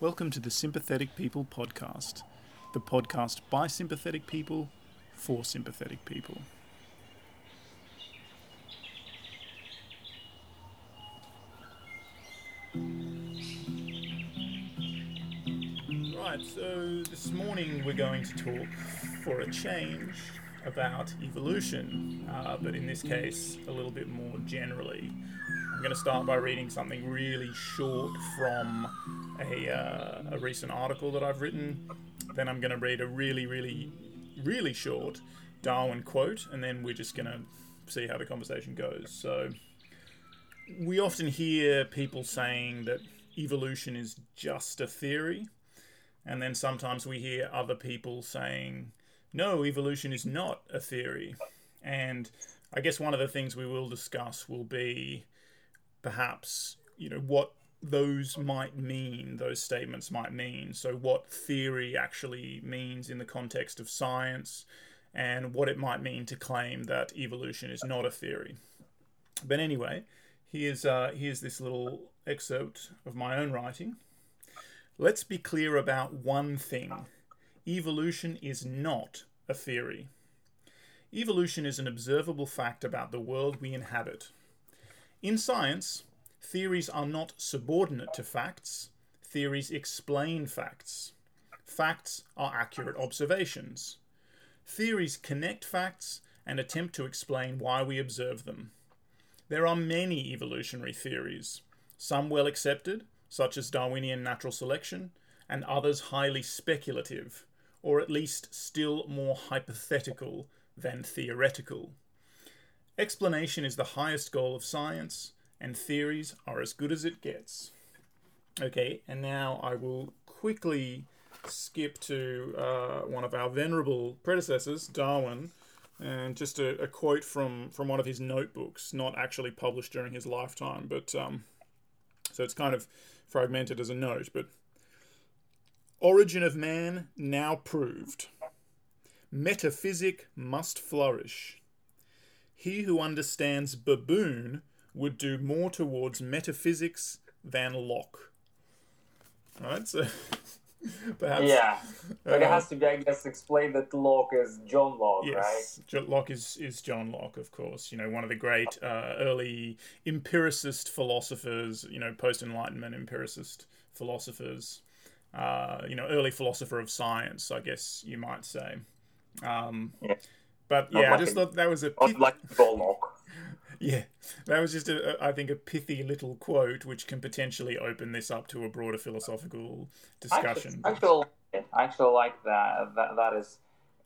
Welcome to the Sympathetic People podcast, the podcast by sympathetic people for sympathetic people. Right, so this morning we're going to talk for a change about evolution, uh, but in this case, a little bit more generally. I'm going to start by reading something really short from a, uh, a recent article that I've written. Then I'm going to read a really, really, really short Darwin quote, and then we're just going to see how the conversation goes. So, we often hear people saying that evolution is just a theory, and then sometimes we hear other people saying, no, evolution is not a theory. And I guess one of the things we will discuss will be perhaps, you know, what those might mean, those statements might mean. So, what theory actually means in the context of science, and what it might mean to claim that evolution is not a theory. But anyway, here's uh, here's this little excerpt of my own writing. Let's be clear about one thing: evolution is not a theory. Evolution is an observable fact about the world we inhabit. In science, theories are not subordinate to facts, theories explain facts. Facts are accurate observations. Theories connect facts and attempt to explain why we observe them. There are many evolutionary theories, some well accepted, such as Darwinian natural selection, and others highly speculative, or at least still more hypothetical than theoretical. Explanation is the highest goal of science, and theories are as good as it gets. Okay, and now I will quickly skip to uh, one of our venerable predecessors, Darwin, and just a, a, quote from, from one of his notebooks, not actually published during his lifetime, but um, so it's kind of fragmented as a note. But origin of man now proved. Metaphysic must flourish. He who understands baboon would do more towards metaphysics than Locke. All right, so perhaps. Yeah, but uh, it has to be, I guess, explained that Locke is John Locke, yes, right? Locke is, is John Locke, of course. You know, one of the great uh, early empiricist philosophers, you know, post Enlightenment empiricist philosophers. Uh, you know, early philosopher of science, I guess you might say. Um, yeah. But yeah, like I just thought that was a pith- like Locke. yeah, that was just a, I think, a pithy little quote which can potentially open this up to a broader philosophical discussion. I actually, I actually like that. That that is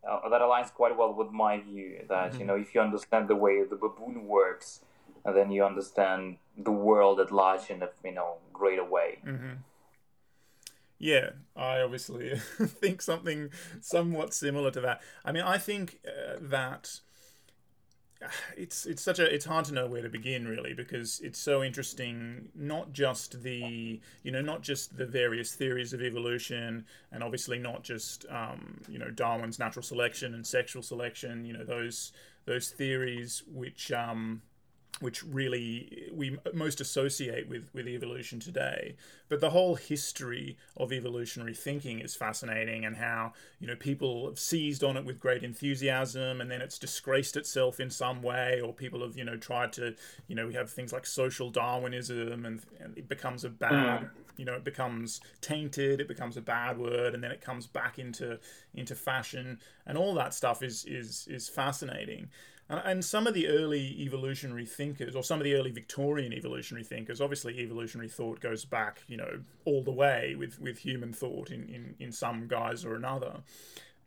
uh, that aligns quite well with my view. That mm-hmm. you know, if you understand the way the baboon works, then you understand the world at large in a you know greater way. Mm-hmm. Yeah, I obviously think something somewhat similar to that. I mean, I think uh, that it's it's such a it's hard to know where to begin really because it's so interesting not just the you know not just the various theories of evolution and obviously not just um, you know Darwin's natural selection and sexual selection you know those those theories which um, which really we most associate with, with evolution today. But the whole history of evolutionary thinking is fascinating, and how you know people have seized on it with great enthusiasm, and then it's disgraced itself in some way, or people have you know tried to you know we have things like social Darwinism, and, and it becomes a bad. Mm. You know, it becomes tainted. It becomes a bad word, and then it comes back into into fashion, and all that stuff is is is fascinating. And some of the early evolutionary thinkers, or some of the early Victorian evolutionary thinkers, obviously evolutionary thought goes back, you know, all the way with, with human thought in, in, in some guise or another.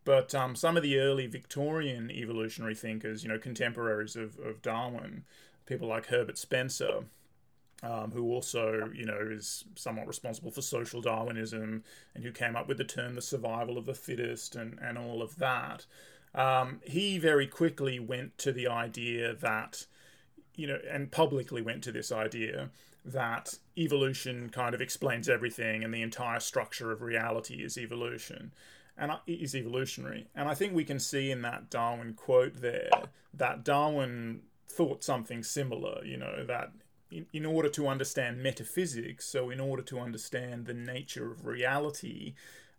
But um, some of the early Victorian evolutionary thinkers, you know, contemporaries of, of Darwin, people like Herbert Spencer, um, who also, you know, is somewhat responsible for social Darwinism and who came up with the term the survival of the fittest and, and all of that. Um, he very quickly went to the idea that, you know, and publicly went to this idea that evolution kind of explains everything and the entire structure of reality is evolution and is evolutionary. And I think we can see in that Darwin quote there that Darwin thought something similar, you know, that in, in order to understand metaphysics, so in order to understand the nature of reality,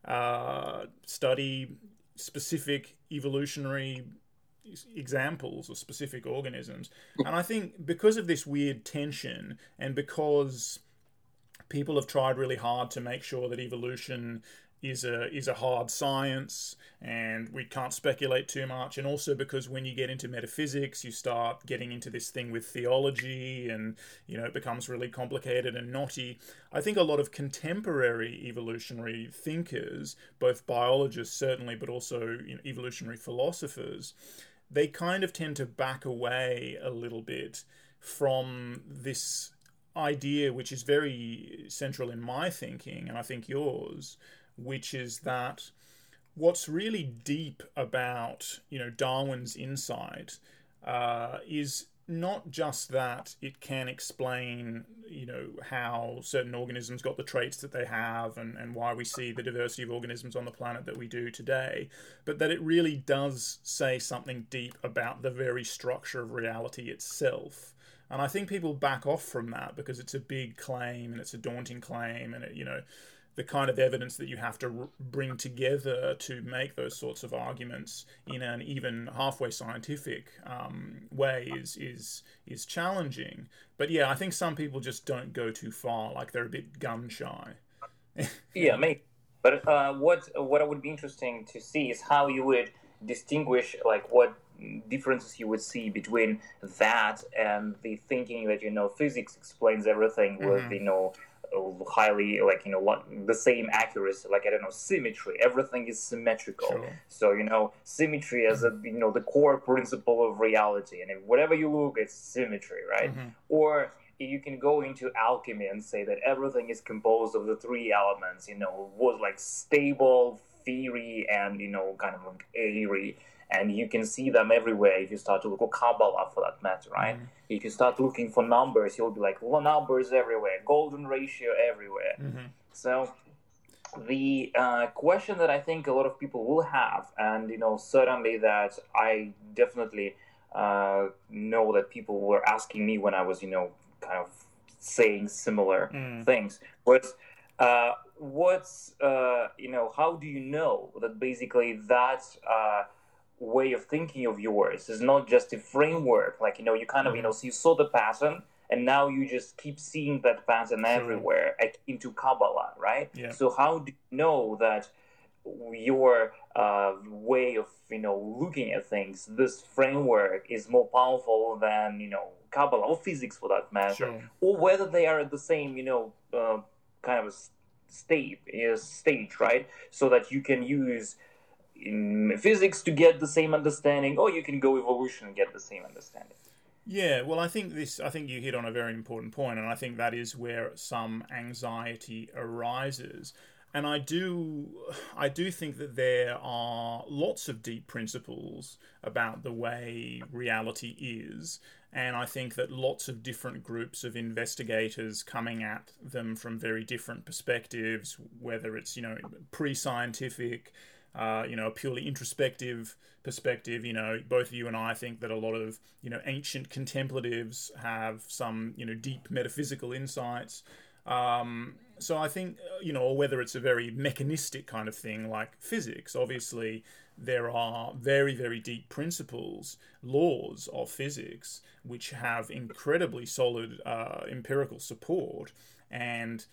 uh, study specific evolutionary examples of specific organisms. And I think because of this weird tension and because people have tried really hard to make sure that evolution is a is a hard science and we can't speculate too much. And also because when you get into metaphysics you start getting into this thing with theology and you know it becomes really complicated and knotty. I think a lot of contemporary evolutionary thinkers both biologists certainly but also you know, evolutionary philosophers they kind of tend to back away a little bit from this idea which is very central in my thinking and i think yours which is that what's really deep about you know Darwin's insight uh, is not just that it can explain you know how certain organisms got the traits that they have and, and why we see the diversity of organisms on the planet that we do today but that it really does say something deep about the very structure of reality itself. And i think people back off from that because it's a big claim and it's a daunting claim and it you know the kind of evidence that you have to r- bring together to make those sorts of arguments in an even halfway scientific um, way is is is challenging. But yeah, I think some people just don't go too far, like they're a bit gun shy. yeah, maybe. But uh, what what would be interesting to see is how you would distinguish, like what differences you would see between that and the thinking that you know physics explains everything with mm-hmm. you know highly like you know the same accuracy like i don't know symmetry. Everything is symmetrical. Sure. so you know symmetry as a you know the core principle of reality. And whatever you look it's symmetry right? Mm-hmm. or you can go into alchemy and say that everything is composed of the three elements you know was like stable theory and you know kind of like airy and you can see them everywhere if you start to look at Kabbalah for that matter, right? Mm-hmm. If you start looking for numbers, you'll be like, well, numbers everywhere, golden ratio everywhere. Mm-hmm. So the uh, question that I think a lot of people will have, and you know, certainly that I definitely uh, know that people were asking me when I was, you know, kind of saying similar mm. things was. Uh, what's uh, you know how do you know that basically that uh, way of thinking of yours. Is not just a framework like you know you kind of you know so you saw the pattern and now you just keep seeing that pattern everywhere into kabbalah right? Yeah. so how do you know that your uh, way of you know looking at things this framework is more powerful than you know kabbalah or physics for that matter? Sure. or whether they are at the same you know uh, kind of a state is stage right? So that you can use in physics to get the same understanding, or you can go evolution and get the same understanding. Yeah, well, I think this. I think you hit on a very important point, and I think that is where some anxiety arises. And I do, I do think that there are lots of deep principles about the way reality is, and I think that lots of different groups of investigators coming at them from very different perspectives, whether it's you know pre-scientific uh, you know, a purely introspective perspective. You know, both of you and I think that a lot of, you know, ancient contemplatives have some, you know, deep metaphysical insights. Um, so I think, uh, you know, whether it's a very mechanistic kind of thing like physics, obviously there are very, very deep principles, laws of physics, which have incredibly solid uh, empirical support. And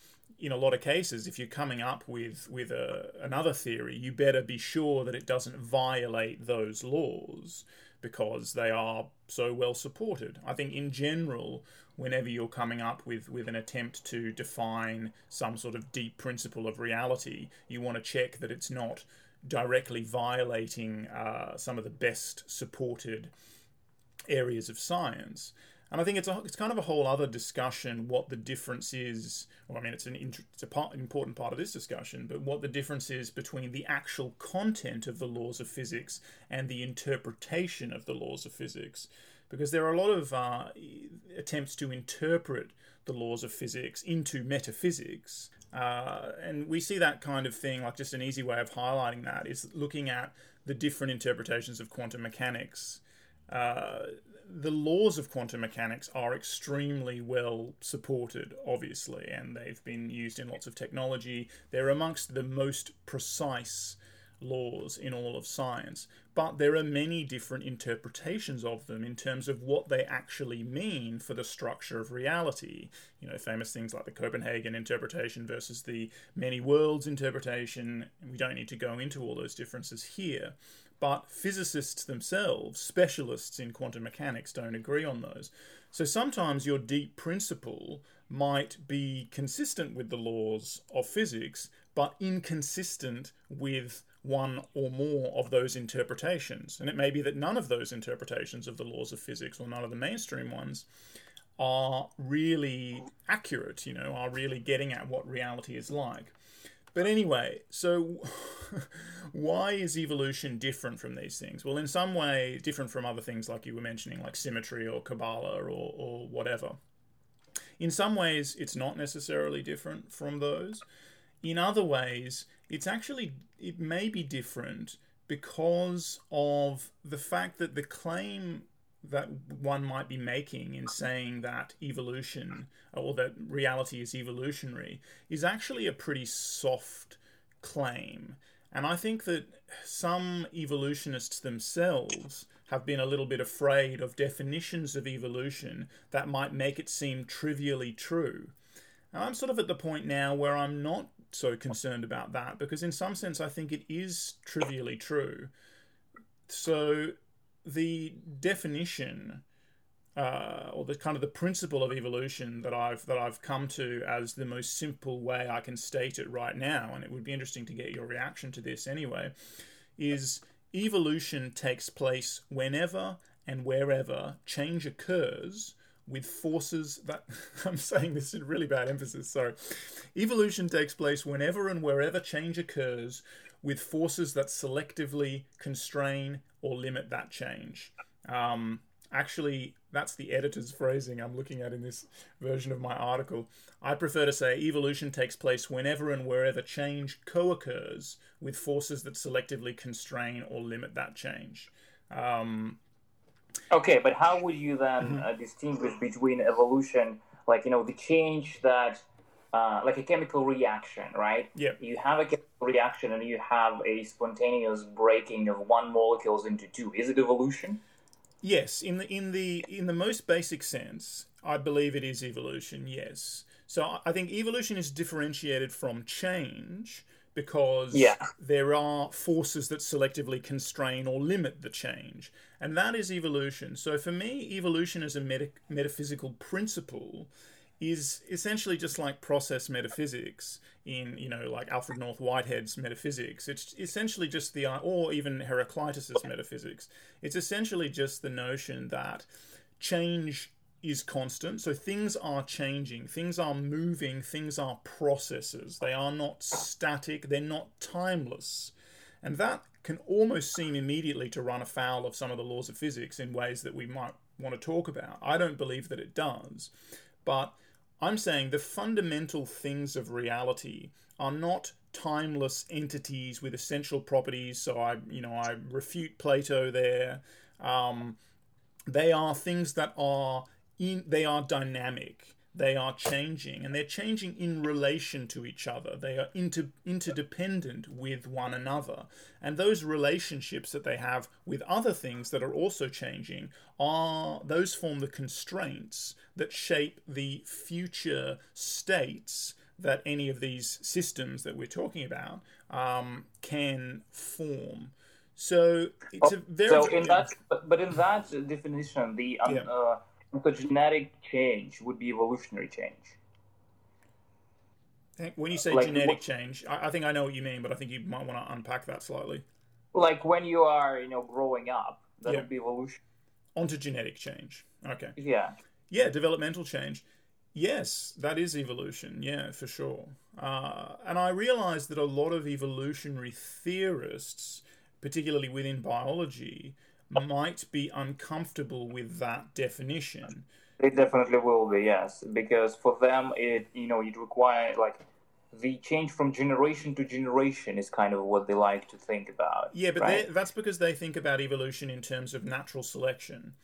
in a lot of cases, if you're coming up with with a, another theory, you better be sure that it doesn't violate those laws because they are so well supported. I think in general, whenever you're coming up with, with an attempt to define some sort of deep principle of reality, you want to check that it's not directly violating uh, some of the best supported areas of science. And I think it's a, it's kind of a whole other discussion what the difference is. Well, I mean, it's an it's a part, important part of this discussion, but what the difference is between the actual content of the laws of physics and the interpretation of the laws of physics, because there are a lot of uh, attempts to interpret the laws of physics into metaphysics. Uh, and we see that kind of thing, like just an easy way of highlighting that is looking at the different interpretations of quantum mechanics. Uh, the laws of quantum mechanics are extremely well supported, obviously, and they've been used in lots of technology. They're amongst the most precise laws in all of science, but there are many different interpretations of them in terms of what they actually mean for the structure of reality. You know, famous things like the Copenhagen interpretation versus the many worlds interpretation. We don't need to go into all those differences here. But physicists themselves, specialists in quantum mechanics, don't agree on those. So sometimes your deep principle might be consistent with the laws of physics, but inconsistent with one or more of those interpretations. And it may be that none of those interpretations of the laws of physics, or none of the mainstream ones, are really accurate, you know, are really getting at what reality is like. But anyway, so why is evolution different from these things? Well, in some way, different from other things like you were mentioning, like symmetry or Kabbalah or, or whatever. In some ways, it's not necessarily different from those. In other ways, it's actually, it may be different because of the fact that the claim that one might be making in saying that evolution or that reality is evolutionary is actually a pretty soft claim. And I think that some evolutionists themselves have been a little bit afraid of definitions of evolution that might make it seem trivially true. And I'm sort of at the point now where I'm not so concerned about that because, in some sense, I think it is trivially true. So the definition uh, or the kind of the principle of evolution that I've that I've come to as the most simple way I can state it right now, and it would be interesting to get your reaction to this anyway, is evolution takes place whenever and wherever change occurs with forces that I'm saying this in really bad emphasis, sorry. Evolution takes place whenever and wherever change occurs with forces that selectively constrain or limit that change. Um, actually, that's the editor's phrasing I'm looking at in this version of my article. I prefer to say evolution takes place whenever and wherever change co occurs with forces that selectively constrain or limit that change. Um, okay, but how would you then mm-hmm. uh, distinguish between evolution, like, you know, the change that uh, like a chemical reaction, right? Yeah. You have a chemical reaction and you have a spontaneous breaking of one molecules into two. Is it evolution? Yes, in the in the in the most basic sense, I believe it is evolution. Yes. So I think evolution is differentiated from change because yeah. there are forces that selectively constrain or limit the change. And that is evolution. So for me, evolution is a meta- metaphysical principle is essentially just like process metaphysics in you know like Alfred North Whitehead's metaphysics. It's essentially just the or even Heraclitus's metaphysics. It's essentially just the notion that change is constant. So things are changing, things are moving, things are processes. They are not static, they're not timeless. And that can almost seem immediately to run afoul of some of the laws of physics in ways that we might want to talk about. I don't believe that it does. But I'm saying the fundamental things of reality are not timeless entities with essential properties. So I, you know, I refute Plato there. Um, they are things that are in, they are dynamic they are changing and they're changing in relation to each other. They are inter, interdependent with one another. And those relationships that they have with other things that are also changing are those form the constraints that shape the future states that any of these systems that we're talking about um, can form. So it's a very so in that but in that definition the um, yeah. uh, the genetic change would be evolutionary change. When you say like, genetic change, I, I, think I know what you mean, but I think you might want to unpack that slightly. Like when you are, you know, growing up, that yeah. would be evolution. Ontogenetic change. Okay. Yeah. Yeah, developmental change. Yes, that is evolution. Yeah, for sure. Uh, and I realize that a lot of evolutionary theorists, particularly within biology, might be uncomfortable with that definition. They definitely will be, yes, because for them, it you know it requires like the change from generation to generation is kind of what they like to think about. Yeah, but right? that's because they think about evolution in terms of natural selection.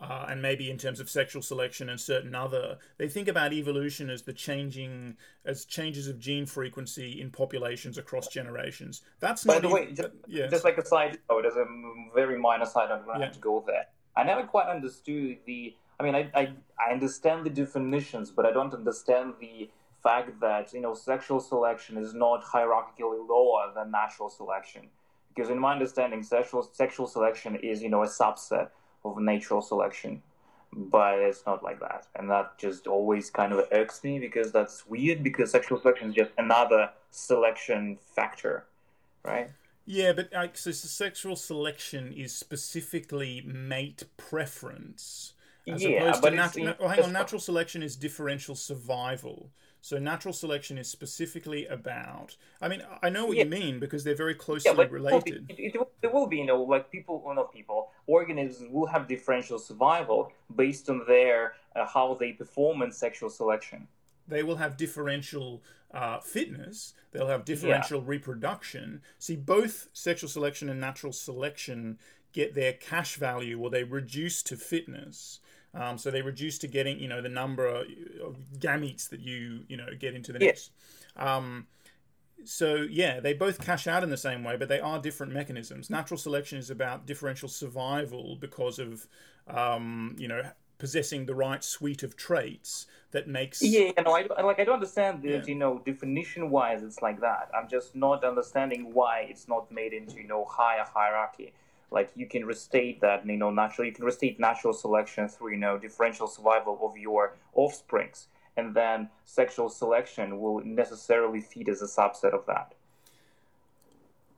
Uh, and maybe in terms of sexual selection and certain other, they think about evolution as the changing, as changes of gene frequency in populations across generations. That's By not. the way, just, yes. just like a side note, as a very minor side note, I don't Yeah. have to go there. I never quite understood the. I mean, I, I I understand the definitions, but I don't understand the fact that you know sexual selection is not hierarchically lower than natural selection. Because in my understanding, sexual sexual selection is you know a subset of natural selection, but it's not like that, and that just always kind of irks me because that's weird. Because sexual selection is just another selection factor, right? Yeah, but uh, so, sexual selection is specifically mate preference, as Yeah, opposed but to hang on, natural selection is differential survival. So natural selection is specifically about. I mean, I know what Yeah. you mean because they're very closely Yeah, but it will, be, related. it, it, will, be, you know, like people, well, not people, organisms will have differential survival based on their uh, how they perform in sexual selection. They will have differential uh, fitness. They'll have differential reproduction. See, both sexual selection and natural selection get their cash value, or they reduce to fitness. Um, so they reduce to getting, you know, the number of gametes that you, you know, get into the Yeah. next. Um, so yeah, they both cash out in the same way, but they are different mechanisms. Natural selection is about differential survival because of, um, you know, possessing the right suite of traits that makes Yeah, I, I- like I don't understand that, Yeah. you know, definition wise it's like that. I'm just not understanding why it's not made into, you know, higher hierarchy. Like you can restate that, you know, natural. You can restate natural selection through, you know, differential survival of your offsprings, and then sexual selection will necessarily feed as a subset of that.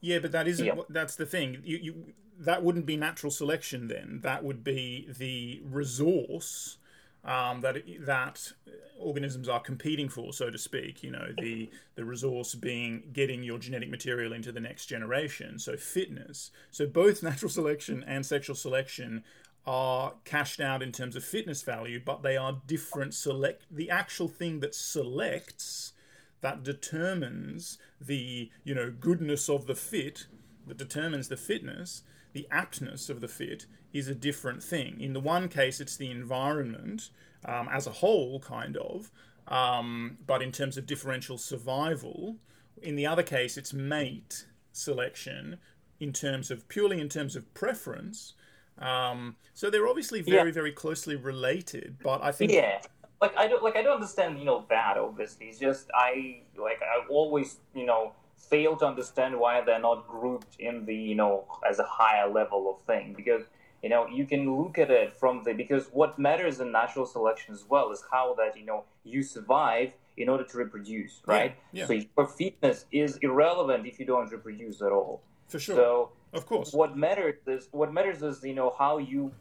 Yeah, but that isn't. Yeah. That's the thing. You, you that wouldn't be natural selection. Then that would be the resource um, that that organisms are competing for, so to speak. You know, the the resource being getting your genetic material into the next generation. So fitness. So both natural selection and sexual selection are cashed out in terms of fitness value, but they are different. Select the actual thing that selects that determines the you know goodness of the fit that determines the fitness the aptness of the fit is a different thing in the one case it's the environment um, as a whole kind of um, but in terms of differential survival in the other case it's mate selection in terms of purely in terms of preference um, so they're obviously very Yeah. very closely related but i think Yeah, like I don't like I don't understand, you know, that obviously. It's just I like I always, you know, fail to understand why they're not grouped in the, you know, as a higher level of thing because you know you can look at it from the because what matters in natural selection as well is how that you know you survive in order to reproduce right? yeah. so your fitness is irrelevant if you don't reproduce at all. For sure. So of course. what matters is what matters is you know how you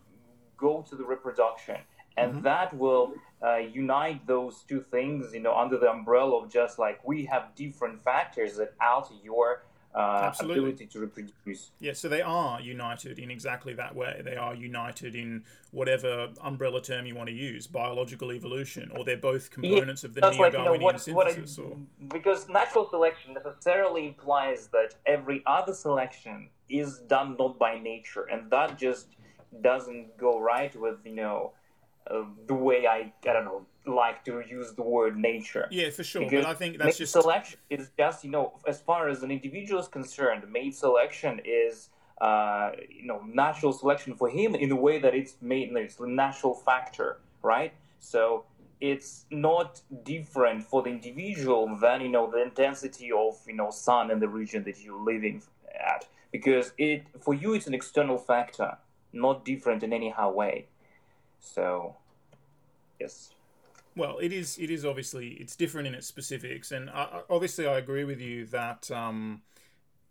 go to the reproduction. And Mhm. that will uh, unite those two things you know under the umbrella of just like we have different factors that alter your uh, Absolutely. ability to reproduce Yeah, so they are united in exactly that way. They are united in whatever umbrella term you want to use, biological evolution, or they're both components of the like you know neo-Darwinian what, what I, synthesis. or because natural selection necessarily implies that every other selection is done not by nature and that just doesn't go right with you know uh, the way I I don't know like to use the word nature. Yeah, for sure. Because But I think mate that's just selection is just you know as far as an individual is concerned mate selection is uh, you know natural selection for him in the way that it's made it's a natural factor right? So it's not different for the individual than you know the intensity of you know sun in the region that you're living at. Because it for you it's an external factor not different in any how way so yes Well, it is. It is obviously it's different in its specifics, and I, obviously I agree with you that um,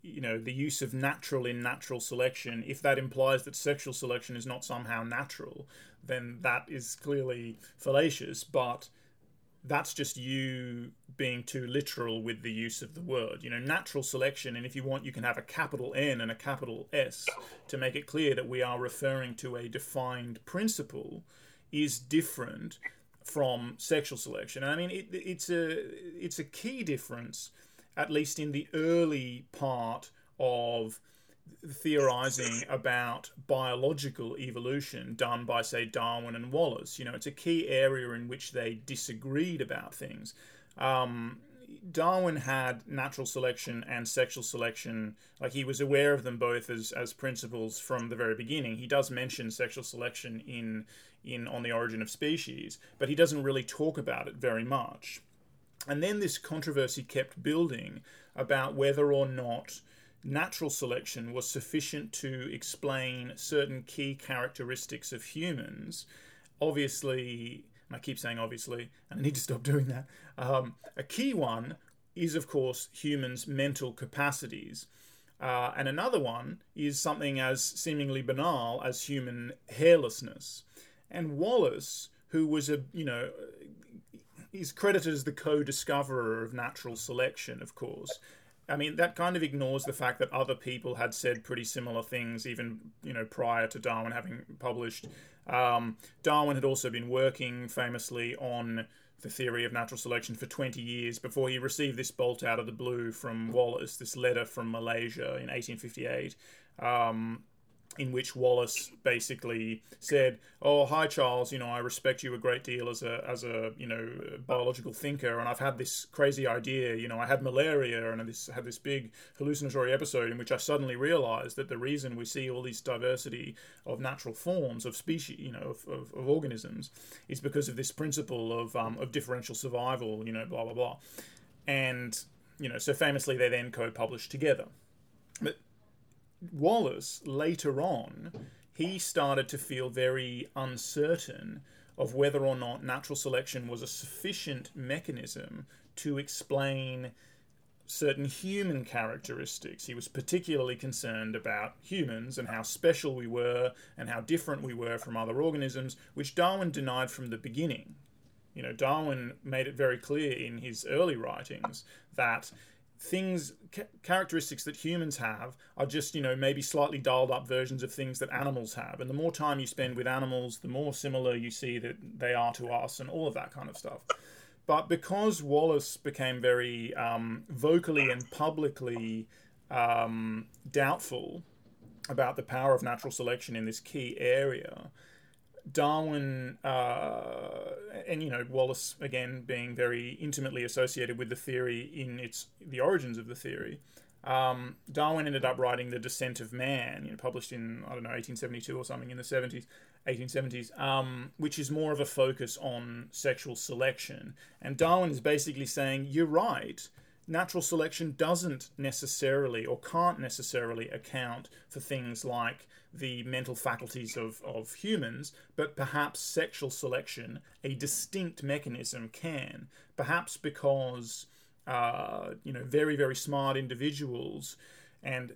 you know the use of natural in natural selection. If that implies that sexual selection is not somehow natural, then that is clearly fallacious. But that's just you being too literal with the use of the word. You know, natural selection, and if you want, you can have a capital N and a capital S to make it clear that we are referring to a defined principle, is different from sexual selection. I mean, it, it's a it's a key difference, at least in the early part of theorizing about biological evolution done by, say, Darwin and Wallace. You know, it's a key area in which they disagreed about things. Um, Darwin had natural selection and sexual selection, like he was aware of them both as, as principles from the very beginning. He does mention sexual selection in in On the Origin of Species, but he doesn't really talk about it very much. And then this controversy kept building about whether or not natural selection was sufficient to explain certain key characteristics of humans. Obviously, I keep saying obviously, and I need to stop doing that. Um, a key one is, of course, humans' mental capacities. Uh, and another one is something as seemingly banal as human hairlessness. And Wallace, who was a, you know, he's credited as the co discoverer of natural selection, of course. I mean, that kind of ignores the fact that other people had said pretty similar things, even you know prior to Darwin having published. Um, Darwin had also been working famously on the theory of natural selection for 20 years before he received this bolt out of the blue from Wallace, this letter from Malaysia in 1858. Um, in which Wallace basically said, "Oh, hi Charles, you know I respect you a great deal as a as a you know biological thinker, and I've had this crazy idea. You know, I had malaria, and I this had this big hallucinatory episode in which I suddenly realized that the reason we see all this diversity of natural forms of species, you know, of, of, of organisms, is because of this principle of um, of differential survival. You know, blah blah blah, and you know, so famously they then co-published together. But Wallace later on, he started to feel very uncertain of whether or not natural selection was a sufficient mechanism to explain certain human characteristics. He was particularly concerned about humans and how special we were and how different we were from other organisms, which Darwin denied from the beginning. You know, Darwin made it very clear in his early writings that things ca- characteristics that humans have are just you know maybe slightly dialed up versions of things that animals have. And the more time you spend with animals the more similar you see that they are to us and all of that kind of stuff. But because wallace became very um, vocally and publicly um, doubtful about the power of natural selection in this key area Darwin uh, and you know Wallace again being very intimately associated with the theory in its the origins of the theory. Um, Darwin ended up writing The Descent of Man, you know, published in I don't know 1872 or something in the 70s, 1870s, um, which is more of a focus on sexual selection. And Darwin is basically saying you're right natural selection doesn't necessarily or can't necessarily account for things like the mental faculties of, of humans, but perhaps sexual selection, a distinct mechanism, can. Perhaps because, uh, you know, very, very smart individuals, and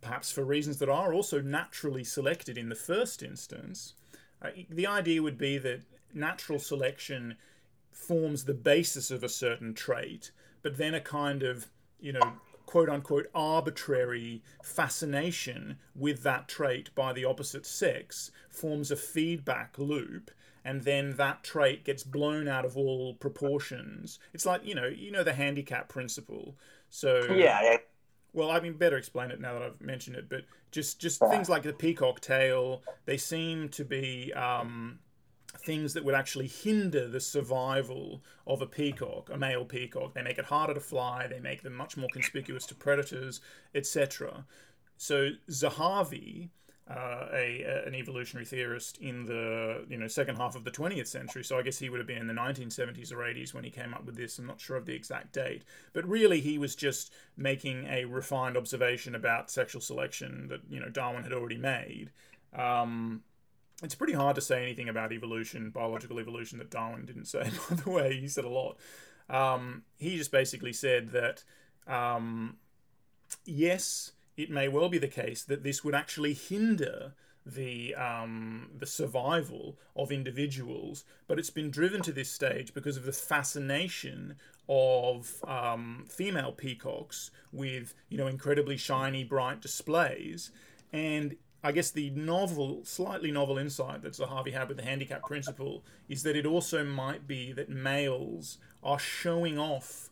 perhaps for reasons that are also naturally selected in the first instance, uh, the idea would be that natural selection forms the basis of a certain trait but then a kind of, you know, quote unquote arbitrary fascination with that trait by the opposite sex forms a feedback loop and then that trait gets blown out of all proportions. It's like you know you know the handicap principle. So yeah, well i mean better explain it now that i've mentioned it but just just things like the peacock tail they seem to be um, things that would actually hinder the survival of a peacock, a male peacock. They make it harder to fly, they make them much more conspicuous to predators, etc. So Zahavi, uh, a, an evolutionary theorist in the you know second half of the 20th century. So I guess he would have been in the 1970s or 80s when he came up with this. I'm not sure of the exact date, but really he was just making a refined observation about sexual selection that you know Darwin had already made. Um, it's pretty hard to say anything about evolution, biological evolution, that Darwin didn't say. By the way, he said a lot. Um, he just basically said that um, yes, it may well be the case that this would actually hinder the um, the survival of individuals, but it's been driven to this stage because of the fascination of um, female peacocks with you know incredibly shiny, bright displays, and I guess the novel, slightly novel insight that Zahavi had with the handicap principle is that it also might be that males are showing off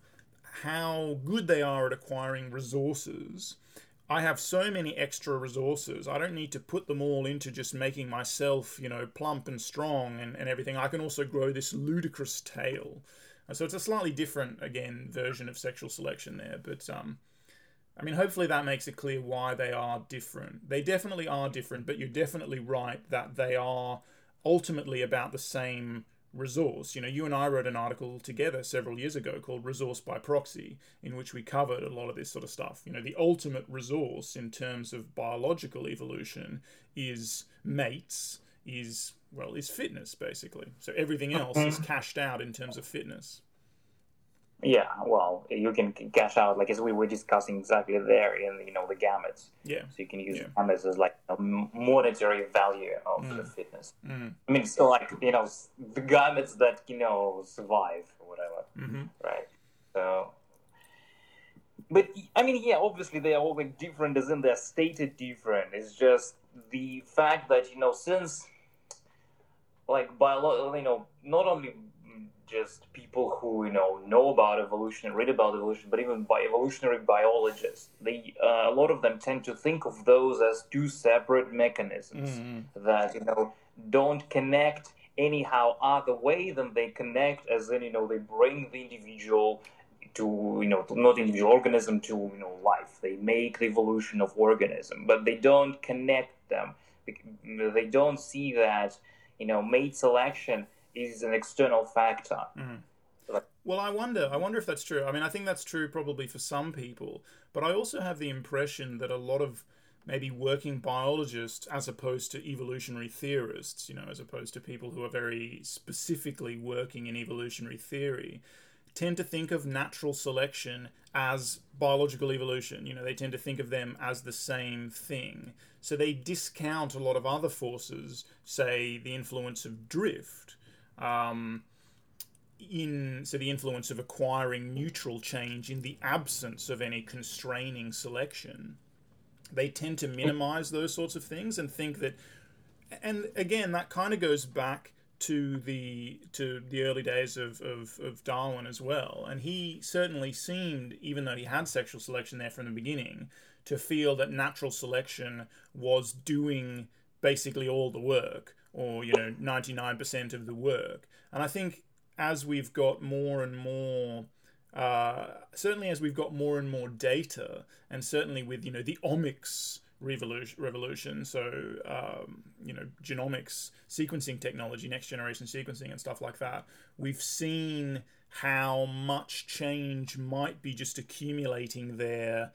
how good they are at acquiring resources I have so many extra resources. I don't need to put them all into just making myself, you know, plump and strong and, and everything. I can also grow this ludicrous tail. So it's a slightly different, again, version of sexual selection there. But, um, I mean, hopefully that makes it clear why they are different. They definitely are different, but you're definitely right that they are ultimately about the same resource. You know, you and I wrote an article together several years ago called Resource by Proxy, in which we covered a lot of this sort of stuff. You know, the ultimate resource in terms of biological evolution is mates, is, well, is fitness, basically. So everything else is mm-hmm. cashed out in terms of fitness. Yeah, well, you can cash out like as we were discussing exactly there in you know the gametes. Yeah. So you can use yeah. gametes as like a monetary value of mm. the fitness. Mm. I mean, so like you know the gametes that you know survive or whatever, mm-hmm. right? So, but I mean, yeah, obviously they are all like different, as in they're stated different. It's just the fact that you know since like biolo- you know not only just people who you know know about evolution and read about evolution, but even by evolutionary biologists, they uh, a lot of them tend to think of those as two separate mechanisms mm-hmm. that you know don't connect anyhow other way than they connect, as in you know they bring the individual to you know to not individual organism to you know life. They make the evolution of organism, but they don't connect them. They don't see that you know mate selection is an external factor. Mm-hmm. well, I wonder. I wonder if that's true. I mean, I think that's true probably for some people, but I also have the impression that a lot of maybe working biologists, as opposed to evolutionary theorists, you know, as opposed to people who are very specifically working in evolutionary theory, tend to think of natural selection as biological evolution. You know, they tend to think of them as the same thing. So they discount a lot of other forces, say the influence of drift um, in so the influence of acquiring neutral change in the absence of any constraining selection they tend to minimize those sorts of things and think that and again that kind of goes back to the to the early days of, of, of Darwin as well. And he certainly seemed, even though he had sexual selection there from the beginning, to feel that natural selection was doing basically all the work or you know 99% of the work and i think as we've got more and more uh, certainly as we've got more and more data and certainly with you know the omics revolution, revolution so um, you know genomics sequencing technology next generation sequencing and stuff like that we've seen how much change might be just accumulating there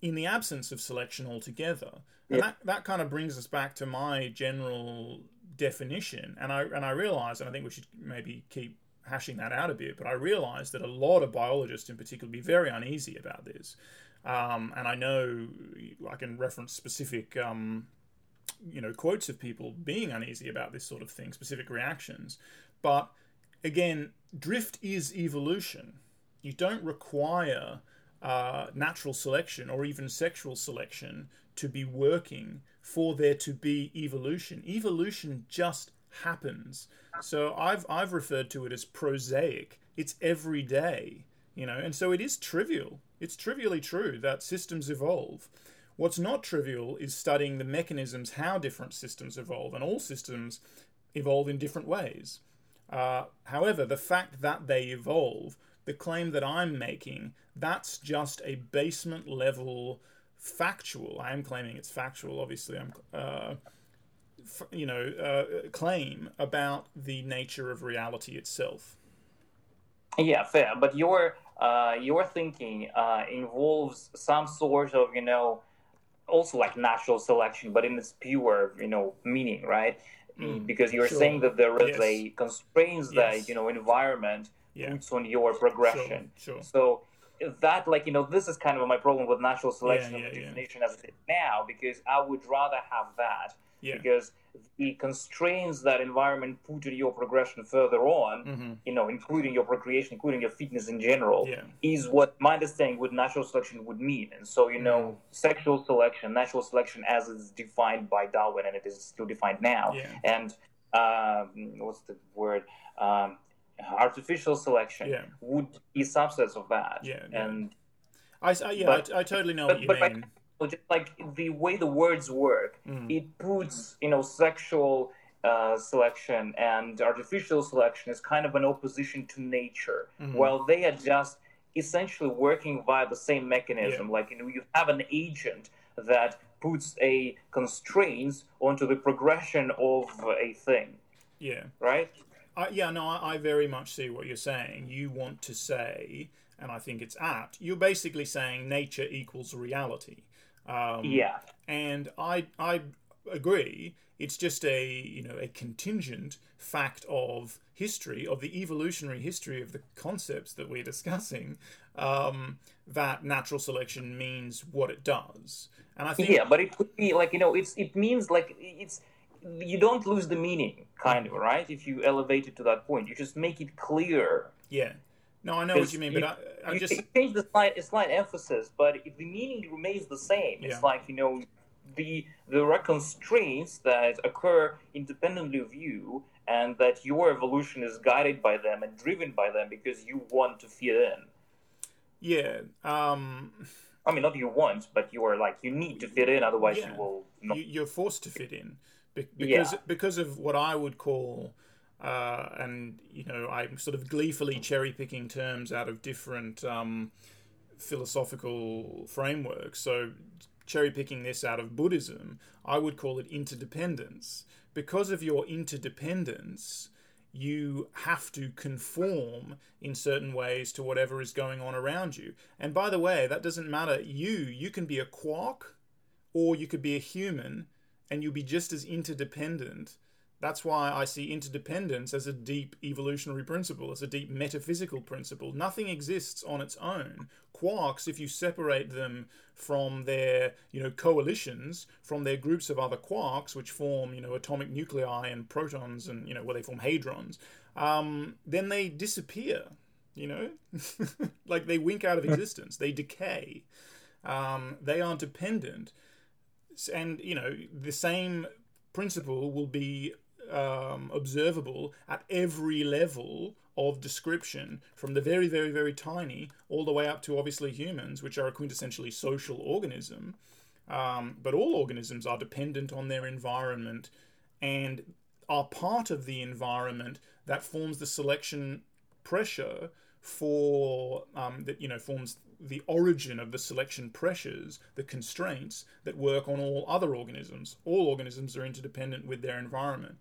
in the absence of selection altogether and yeah. that, that kind of brings us back to my general definition. And I and I realized, and I think we should maybe keep hashing that out a bit, but I realized that a lot of biologists in particular be very uneasy about this. Um, and I know I can reference specific, um, you know, quotes of people being uneasy about this sort of thing, specific reactions. But again, drift is evolution. You don't require uh, natural selection or even sexual selection to be working for there to be evolution. Evolution just happens. So I've I've referred to it as prosaic. It's everyday, you know, and so it is trivial. It's trivially true that systems evolve. What's not trivial is studying the mechanisms how different systems evolve, and all systems evolve in different ways. Uh, however, the fact that they evolve, the claim that I'm making, that's just a basement level factual. I am claiming it's factual. Obviously, I'm. Uh, f- you know, uh, claim about the nature of reality itself. Yeah, fair. But your uh, your thinking uh, involves some sort of you know, also like natural selection, but in its pure you know meaning, right? Mm, because you're sure. saying that there is yes. a constraints yes. that you know environment yeah. puts on your progression. Sure. Sure. So that like you know this is kind of my problem with natural selection yeah, yeah, definition yeah. as it is now because I would rather have that because the constraints that environment put in your progression further on, mm-hmm. you know, including your procreation, including your fitness in general, yeah. is what my understanding what natural selection would mean. And so, you know, mm-hmm. sexual selection, natural selection as it's defined by Darwin, and it is still defined now. Yeah. And um, what's the word? Um, artificial selection yeah. would be subsets of that. Yeah, and I, I yeah, but, I, I, totally know but, what you but mean. just like the way the words work, Mm. it puts you know sexual uh, selection and artificial selection is kind of an opposition to nature, Mhm. while they are just essentially working via the same mechanism. Like you know, you have an agent that puts a constraints onto the progression of a thing, Yeah. right? I, yeah, no, I, I very much see what you're saying. You want to say, and I think it's apt, you're basically saying nature equals reality. Um, Yeah. and I I agree. It's just a you know a contingent fact of history of the evolutionary history of the concepts that we're discussing um, that natural selection means what it does. And I think Yeah, but it could be like you know, it's it means like it's you don't lose the meaning, kind of, right? If you elevate it to that point, you just make it clear. yeah. No, I know what you mean, you- but I, just change the slight, slight emphasis, but if the meaning remains the same, it's Yeah. like you know, the the are constraints that occur independently of you, and that your evolution is guided by them and driven by them because you want to fit in. yeah. Um, I mean, not you want, but you are like you need to fit in, otherwise Yeah. you will not. you're forced to fit in Be- because Yeah. because of what I would call uh, and you know I'm sort of gleefully cherry picking terms out of different um, philosophical frameworks. So cherry picking this out of Buddhism, I would call it interdependence. Because of your interdependence, you have to conform in certain ways to whatever is going on around you. And by the way, that doesn't matter. You you can be a quark or you could be a human and you'll be just as interdependent. That's why I see interdependence as a deep evolutionary principle, as a deep metaphysical principle. Nothing exists on its own. Quarks, if you separate them from their, you know, coalitions, from their groups of other quarks, which form, you know, atomic nuclei and protons and, you know, where they form hadrons, um, then they disappear, you know? like they wink out of existence, they decay. Um, they are dependent and you know the same principle will be um, observable at every level of description from the very very very tiny all the way up to obviously humans which are a quintessentially social organism. Um, but all organisms are dependent on their environment and are part of the environment that forms the selection pressure for um, that you know forms the origin of the selection pressures, the constraints that work on all other organisms. All organisms are interdependent with their environment.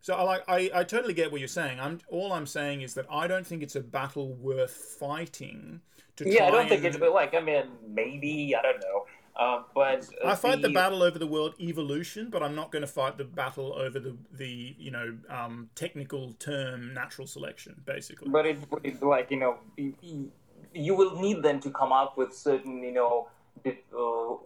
So I like I, I totally get what you're saying. I'm all I'm saying is that I don't think it's a battle worth fighting to Yeah, I don't think and- it's but like I mean maybe I don't know, uh, but uh, I fight the battle over the world evolution, but I'm not going to fight the battle over the the you know um, technical term natural selection, basically. But it, it's like you know, you will need them to come up with certain you know, uh,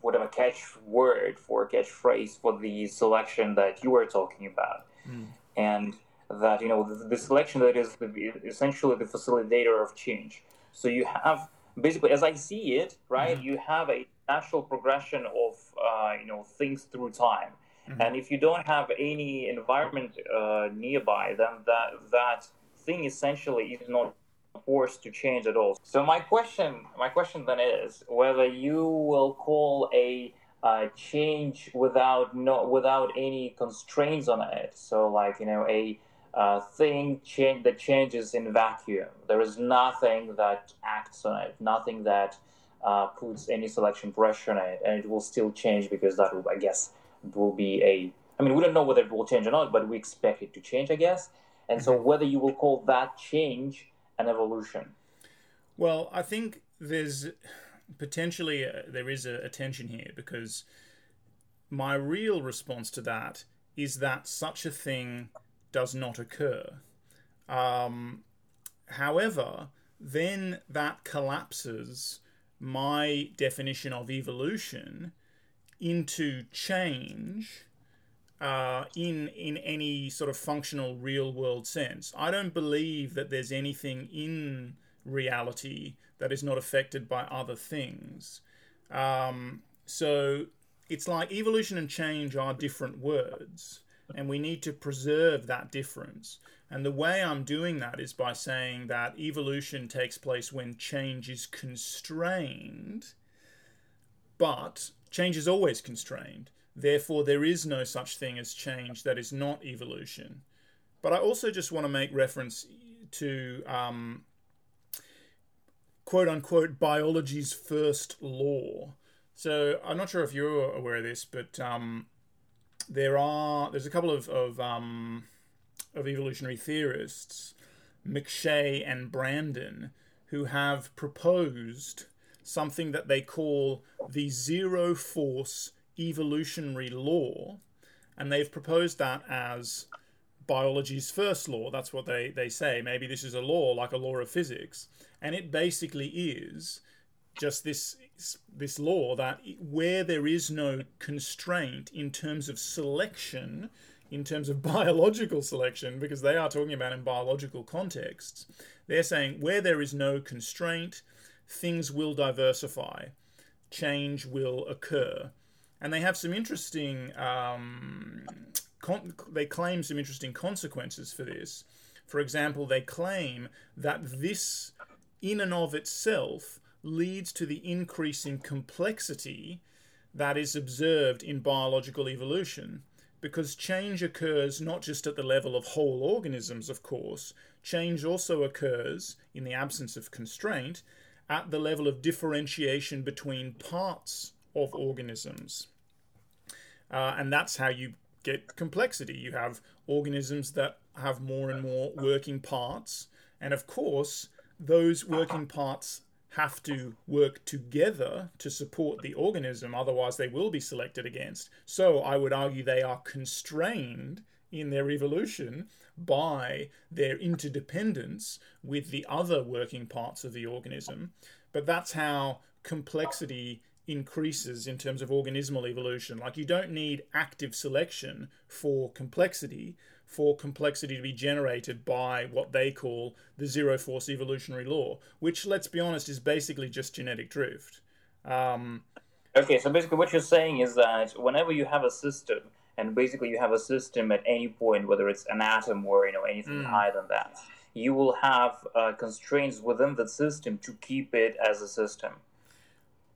whatever catch word for catchphrase for the selection that you were talking about, Mm. and that you know the, the selection that is the, essentially the facilitator of change. So you have basically, as I see it, right, Mhm. you have a natural progression of uh, you know things through time. Mhm. And if you don't have any environment uh, nearby, then that that thing essentially is not forced to change at all. So my question, my question then is whether you will call a uh, change without no without any constraints on it. So like you know a uh, thing change that changes in vacuum. There is nothing that acts on it, nothing that uh, puts any selection pressure on it, and it will still change because that will, I guess, will be a. I mean, we don't know whether it will change or not, but we expect it to change, I guess. And so, whether you will call that change an evolution. Well, I think there's potentially a, there is a, a tension here because my real response to that is that such a thing does not occur. Um, however, then that collapses my definition of evolution into change uh, in in any sort of functional real world sense. I don't believe that there's anything in reality that is not affected by other things. Um, so it's like evolution and change are different words, and we need to preserve that difference. And the way I'm doing that is by saying that evolution takes place when change is constrained but change is always constrained. Therefore, there is no such thing as change that is not evolution. But I also just want to make reference to um, quote unquote biology's first law. So I'm not sure if you're aware of this, but um, there are there's a couple of of, um, of evolutionary theorists, McShea and Brandon, who have proposed something that they call the zero force evolutionary law, and they've proposed that as biology's first law. That's what they, they say. Maybe this is a law like a law of physics. And it basically is just this this law that where there is no constraint in terms of selection, in terms of biological selection, because they are talking about in biological contexts, they're saying where there is no constraint, things will diversify, change will occur. And they have some interesting, um, con- they claim some interesting consequences for this. For example, they claim that this, in and of itself, leads to the increasing complexity that is observed in biological evolution because change occurs not just at the level of whole organisms, of course, change also occurs in the absence of constraint at the level of differentiation between parts of organisms. Uh, and that's how you get complexity. You have organisms that have more and more working parts, and of course, those working parts have to work together to support the organism, otherwise, they will be selected against. So, I would argue they are constrained in their evolution by their interdependence with the other working parts of the organism. But that's how complexity increases in terms of organismal evolution. Like, you don't need active selection for complexity for complexity to be generated by what they call the zero force evolutionary law, which, let's be honest, is basically just genetic drift. Um, okay, so basically, what you're saying is that whenever you have a system, and basically you have a system at any point, whether it's an atom or you know anything mm. higher than that, you will have uh, constraints within the system to keep it as a system.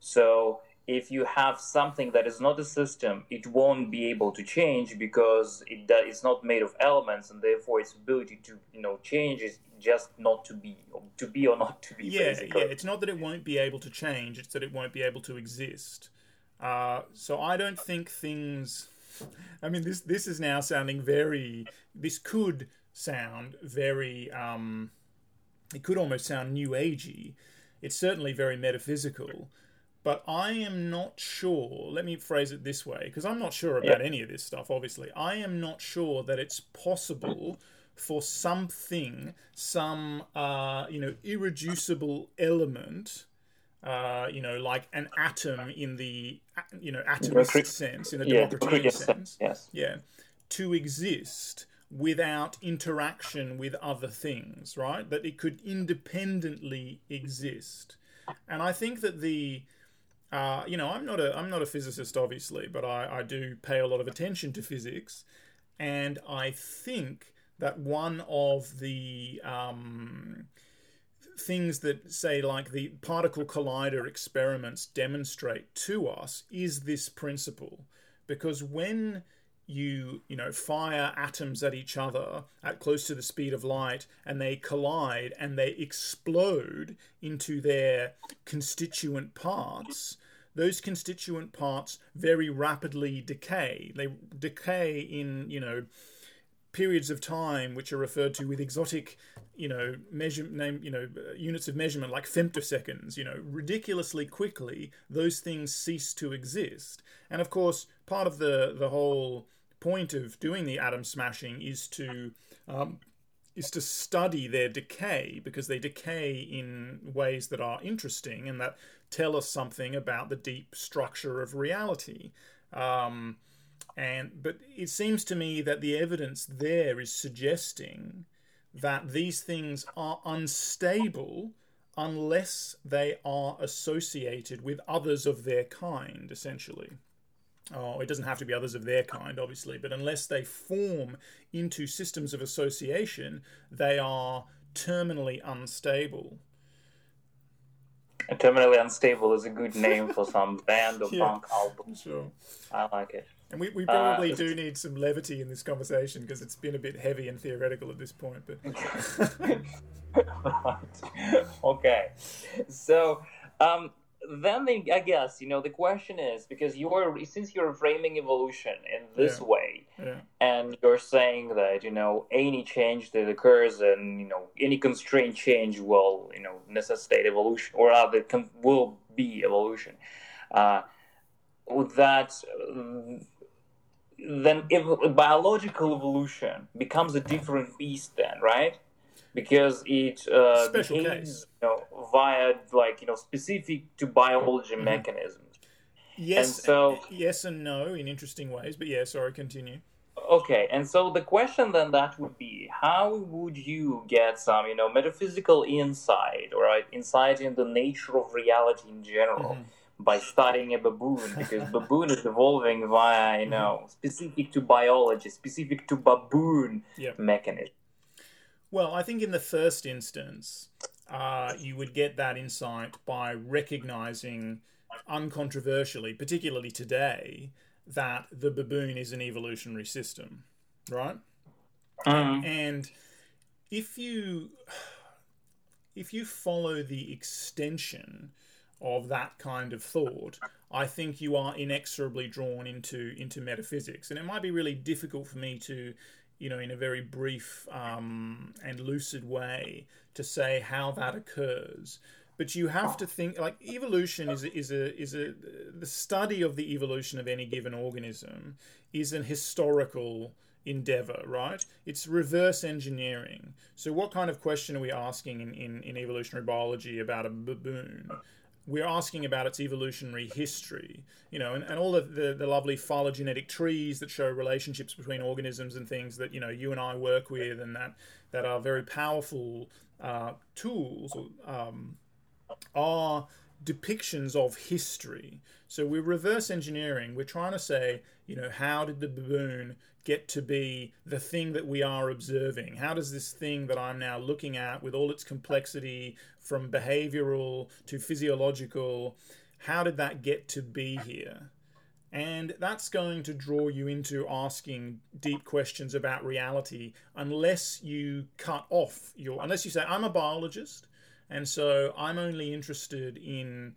So if you have something that is not a system, it won't be able to change because it it's not made of elements, and therefore its ability to you know change is just not to be, to be or not to be. Yeah, basically. yeah. It's not that it won't be able to change; it's that it won't be able to exist. Uh, so I don't think things. I mean, this this is now sounding very. This could sound very. Um, it could almost sound new agey. It's certainly very metaphysical but I am not sure. Let me phrase it this way, because I'm not sure about any of this stuff, obviously. I am not sure that it's possible for something, some, uh, you know, irreducible element, uh, you know, like an atom in the, you know, atomist sense, in a yeah, sense, yes. yeah, to exist without interaction with other things, right? That it could independently exist. And I think that the uh, you know, I'm not a I'm not a physicist, obviously, but I, I do pay a lot of attention to physics, and I think that one of the um, things that say like the particle collider experiments demonstrate to us is this principle, because when you you know fire atoms at each other at close to the speed of light and they collide and they explode into their constituent parts those constituent parts very rapidly decay. They decay in, you know, periods of time which are referred to with exotic you know measure name you know units of measurement like femtoseconds you know ridiculously quickly those things cease to exist and of course part of the the whole point of doing the atom smashing is to um, is to study their decay because they decay in ways that are interesting and that tell us something about the deep structure of reality. Um, and but it seems to me that the evidence there is suggesting that these things are unstable unless they are associated with others of their kind, essentially. Oh, it doesn't have to be others of their kind, obviously, but unless they form into systems of association, they are terminally unstable. Terminally Unstable is a good name for some band or Yeah. punk album. Sure. I like it. And we, we probably Uh, do need some levity in this conversation because it's been a bit heavy and theoretical at this point. But right. okay. So, um, then the, I guess you know the question is because you're since you're framing evolution in this Yeah. way, yeah, and you're saying that you know any change that occurs and you know any constraint change will you know necessitate evolution or rather con- will be evolution. Uh, that uh, then ev- biological evolution becomes a different beast then, right? Because it uh, behaves you know, via like you know specific to biology Mhm. mechanisms. Yes, And so- yes and no in interesting ways. But yeah, sorry, continue. Okay, and so the question then that would be, how would you get some, you know, metaphysical insight or right, insight in the nature of reality in general Mhm. by studying a baboon? Because baboon is evolving via, you know, specific to biology, specific to baboon Yep. mechanism. Well, I think in the first instance, uh, you would get that insight by recognizing uncontroversially, particularly today, that the baboon is an evolutionary system, right? Mhm. And if you if you follow the extension of that kind of thought, I think you are inexorably drawn into into metaphysics, and it might be really difficult for me to, you know, in a very brief um, and lucid way, to say how that occurs. But you have to think like evolution is a, is a is a the study of the evolution of any given organism is an historical endeavor, right? It's reverse engineering. So, what kind of question are we asking in, in, in evolutionary biology about a baboon? We're asking about its evolutionary history, you know, and, and all of the, the lovely phylogenetic trees that show relationships between organisms and things that, you know, you and I work with and that, that are very powerful uh, tools um, are depictions of history. So we're reverse engineering. We're trying to say, you know, how did the baboon get to be the thing that we are observing? How does this thing that I'm now looking at, with all its complexity from behavioral to physiological, how did that get to be here? And that's going to draw you into asking deep questions about reality unless you cut off your, unless you say, I'm a biologist, and so I'm only interested in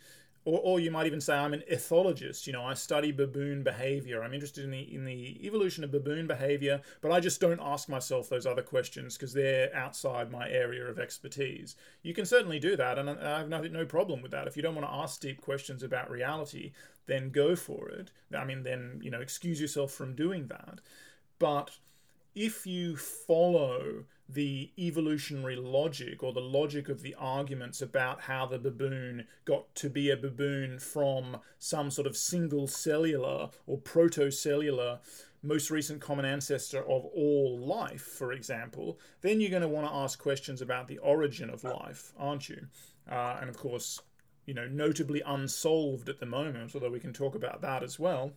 or, or you might even say I'm an ethologist. You know, I study baboon behavior. I'm interested in the in the evolution of baboon behavior, but I just don't ask myself those other questions because they're outside my area of expertise. You can certainly do that, and I have no, no problem with that. If you don't want to ask deep questions about reality, then go for it. I mean, then you know, excuse yourself from doing that. But if you follow the evolutionary logic or the logic of the arguments about how the baboon got to be a baboon from some sort of single cellular or protocellular most recent common ancestor of all life, for example, then you're going to want to ask questions about the origin of life, aren't you? Uh, and of course, you know, notably unsolved at the moment, although we can talk about that as well.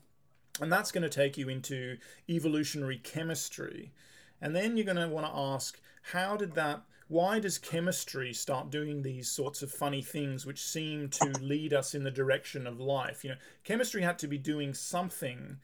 And that's going to take you into evolutionary chemistry. And then you're going to want to ask, how did that, why does chemistry start doing these sorts of funny things which seem to lead us in the direction of life? You know, chemistry had to be doing something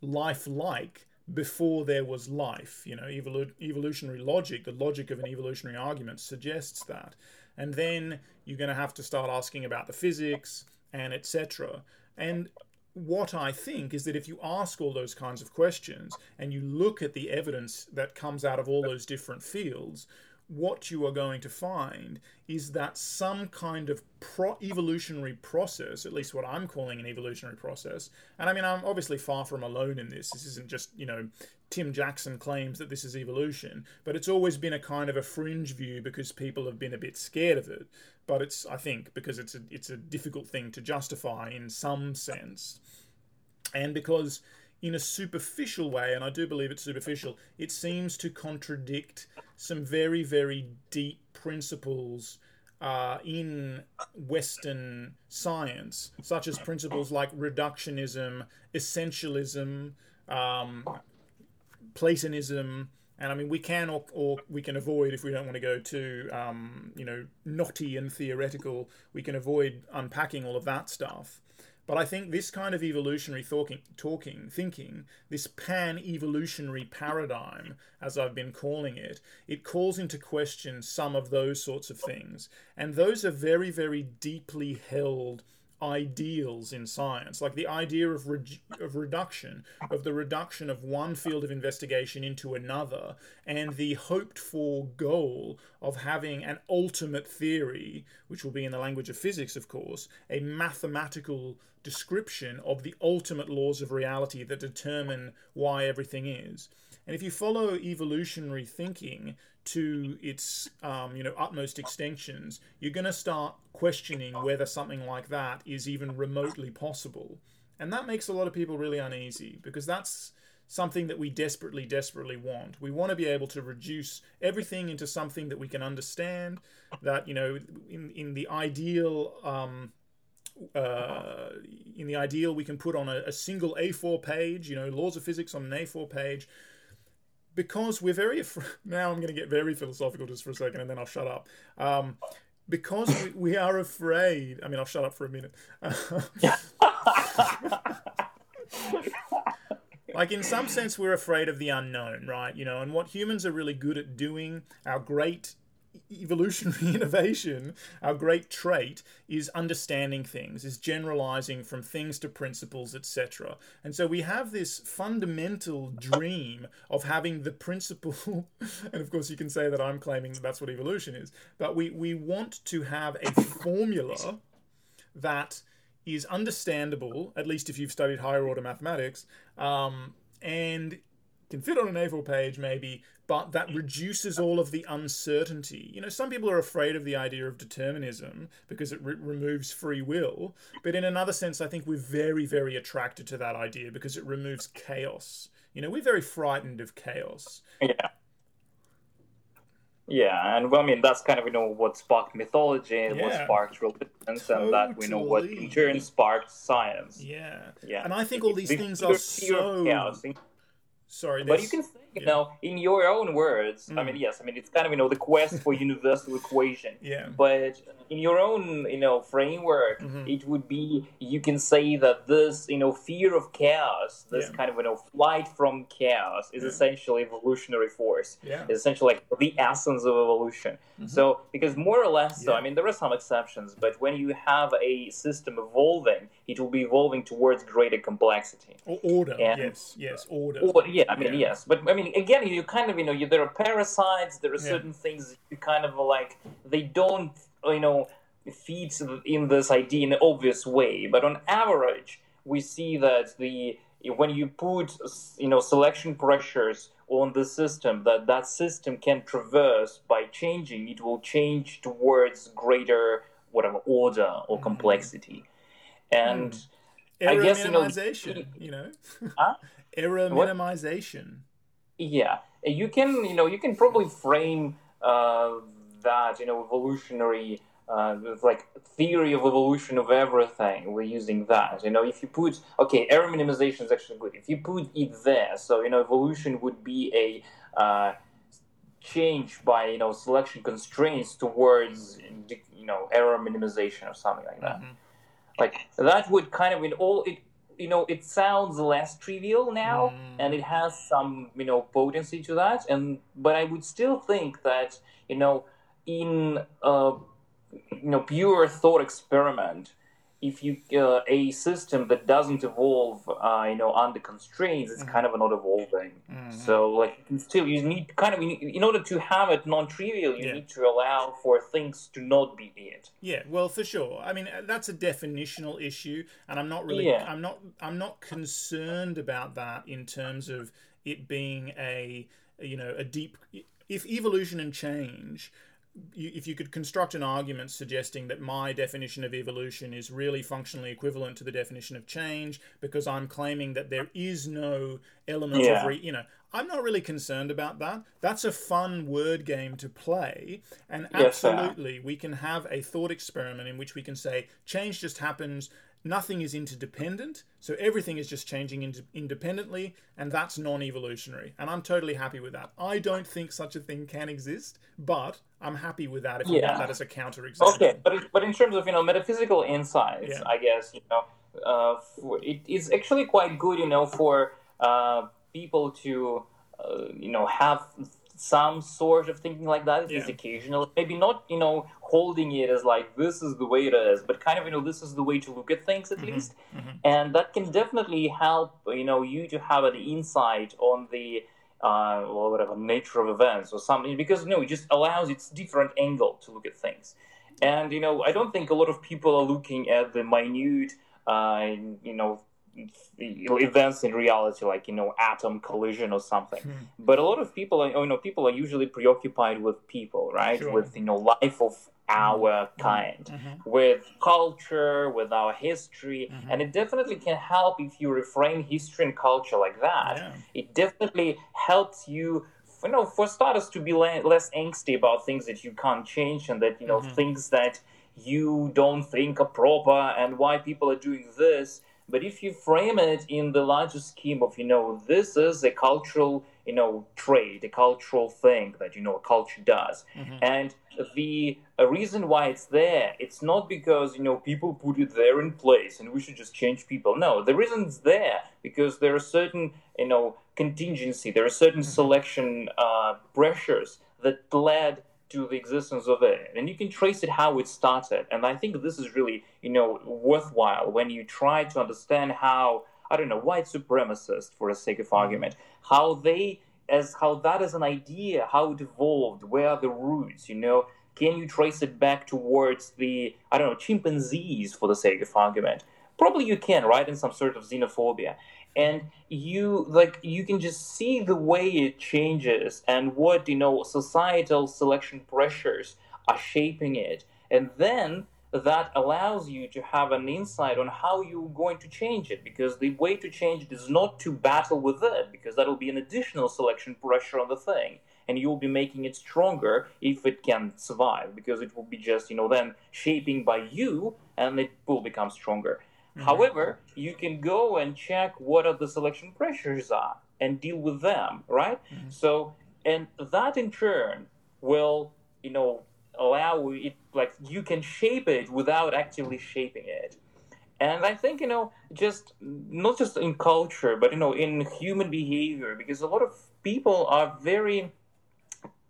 life-like before there was life. You know, evolu- evolutionary logic, the logic of an evolutionary argument suggests that. And then you're going to have to start asking about the physics and etc. And what I think is that if you ask all those kinds of questions and you look at the evidence that comes out of all those different fields, what you are going to find is that some kind of pro- evolutionary process, at least what I'm calling an evolutionary process, and I mean, I'm obviously far from alone in this. This isn't just, you know, Tim Jackson claims that this is evolution, but it's always been a kind of a fringe view because people have been a bit scared of it. But it's, I think, because it's a, it's a difficult thing to justify in some sense. And because, in a superficial way, and I do believe it's superficial, it seems to contradict some very, very deep principles uh, in Western science, such as principles like reductionism, essentialism, um, Platonism, And I mean, we can or, or we can avoid if we don't want to go too, um, you know, knotty and theoretical. We can avoid unpacking all of that stuff. But I think this kind of evolutionary talking, talking thinking, this pan evolutionary paradigm, as I've been calling it, it calls into question some of those sorts of things. And those are very, very deeply held ideals in science, like the idea of, re- of reduction, of the reduction of one field of investigation into another, and the hoped for goal of having an ultimate theory, which will be in the language of physics, of course, a mathematical description of the ultimate laws of reality that determine why everything is. And if you follow evolutionary thinking to its um, you know utmost extensions, you're going to start questioning whether something like that is even remotely possible, and that makes a lot of people really uneasy because that's something that we desperately, desperately want. We want to be able to reduce everything into something that we can understand. That you know, in in the ideal. Um, uh, in the ideal, we can put on a, a single A4 page, you know, laws of physics on an A4 page, because we're very now i'm going to get very philosophical just for a second and then i'll shut up. Um, because we, we, are afraid i mean i'll shut up for a minute. Like in some sense we're afraid of the unknown right? You know and what humans are really good at doing our great evolutionary innovation, our great trait, is understanding things, is generalizing from things to principles, etc. And so we have this fundamental dream of having the principle, and of course you can say that I'm claiming that that's what evolution is, but we, we want to have a formula that is understandable, at least if you've studied higher order mathematics, um, and can fit on an A4 page maybe, but that reduces all of the uncertainty. You know, some people are afraid of the idea of determinism because it re- removes free will, but in another sense, I think we're very, very attracted to that idea because it removes chaos. You know, we're very frightened of chaos. Yeah. Yeah, and well, I mean that's kind of you know what sparked mythology and yeah. what sparked religion, totally. and that we know what in turn sparked science. Yeah, yeah, and I think all these things are so. Sorry, but you can you yeah. know, in your own words, mm. I mean, yes, I mean, it's kind of, you know, the quest for universal equation. Yeah. But in your own, you know, framework, mm-hmm. it would be, you can say that this, you know, fear of chaos, this yeah. kind of, you know, flight from chaos is yeah. essentially evolutionary force. Yeah. It's essentially like the essence of evolution. Mm-hmm. So, because more or less, so, I mean, there are some exceptions, but when you have a system evolving, it will be evolving towards greater complexity. Or order, and, yes, yes, order. Or, yeah, I mean, yes. But, I mean, again, you kind of, you know, you, there are parasites. There are yeah. certain things you kind of like. They don't, you know, feed in this idea in an obvious way. But on average, we see that the when you put, you know, selection pressures on the system, that that system can traverse by changing. It will change towards greater whatever order or mm-hmm. complexity, and. Mm. Error I guess minimization, you know, you know? Huh? error minimization yeah you can you know you can probably frame uh, that you know evolutionary uh, like theory of evolution of everything we're using that you know if you put okay error minimization is actually good if you put it there so you know evolution would be a uh, change by you know selection constraints towards you know error minimization or something like that mm-hmm. like that would kind of in all it you know it sounds less trivial now mm. and it has some you know potency to that and but i would still think that you know in a you know pure thought experiment if you uh, a system that doesn't evolve, uh, you know, under constraints, it's mm-hmm. kind of not evolving. Mm-hmm. So, like, you still you need kind of in order to have it non-trivial, you yeah. need to allow for things to not be it. Yeah, well, for sure. I mean, that's a definitional issue, and I'm not really, yeah. I'm not, I'm not concerned about that in terms of it being a, you know, a deep. If evolution and change if you could construct an argument suggesting that my definition of evolution is really functionally equivalent to the definition of change because I'm claiming that there is no element yeah. of re, you know I'm not really concerned about that. That's a fun word game to play. And absolutely, we can have a thought experiment in which we can say change just happens nothing is interdependent, so everything is just changing in- independently, and that's non evolutionary. And I'm totally happy with that. I don't think such a thing can exist, but I'm happy with that if you want that as a counterexample. Okay, but, but in terms of you know metaphysical insights, yeah. I guess you know uh, for, it is actually quite good, you know, for uh, people to uh, you know have some sort of thinking like that. It's yeah. occasional, maybe not you know holding it as like this is the way it is, but kind of you know this is the way to look at things at mm-hmm. least, mm-hmm. and that can definitely help you know you to have an insight on the uh, well, whatever nature of events or something because you know it just allows its different angle to look at things, and you know I don't think a lot of people are looking at the minute uh, you know events in reality like you know atom collision or something hmm. but a lot of people are, you know people are usually preoccupied with people right sure. with you know life of our mm-hmm. kind mm-hmm. with culture with our history mm-hmm. and it definitely can help if you reframe history and culture like that yeah. it definitely helps you you know for starters to be less angsty about things that you can't change and that you know mm-hmm. things that you don't think are proper and why people are doing this but if you frame it in the larger scheme of, you know, this is a cultural, you know, trait, a cultural thing that, you know, a culture does. Mm-hmm. And the reason why it's there, it's not because, you know, people put it there in place and we should just change people. No, the reason it's there because there are certain, you know, contingency, there are certain mm-hmm. selection uh, pressures that led to the existence of it and you can trace it how it started and i think this is really you know worthwhile when you try to understand how i don't know white supremacist for the sake of mm-hmm. argument. How they as how that is an idea how it evolved where are the roots you know? Can you trace it back towards the i don't know chimpanzees for the sake of argument? Probably you can right? In some sort of xenophobia. And you like you can just see the way it changes and what you know societal selection pressures are shaping it. And then that allows you to have an insight on how you're going to change it because the way to change it is not to battle with it because that'll be an additional selection pressure on the thing and you'll be making it stronger if it can survive because it will be just you know then shaping by you and it will become stronger Mm-hmm. However, you can go and check what are the selection pressures are and deal with them, right? Mm-hmm. So, and that in turn will, you know, allow it like you can shape it without actively shaping it. And I think, you know, just not just in culture, but, you know, in human behavior, because a lot of people are very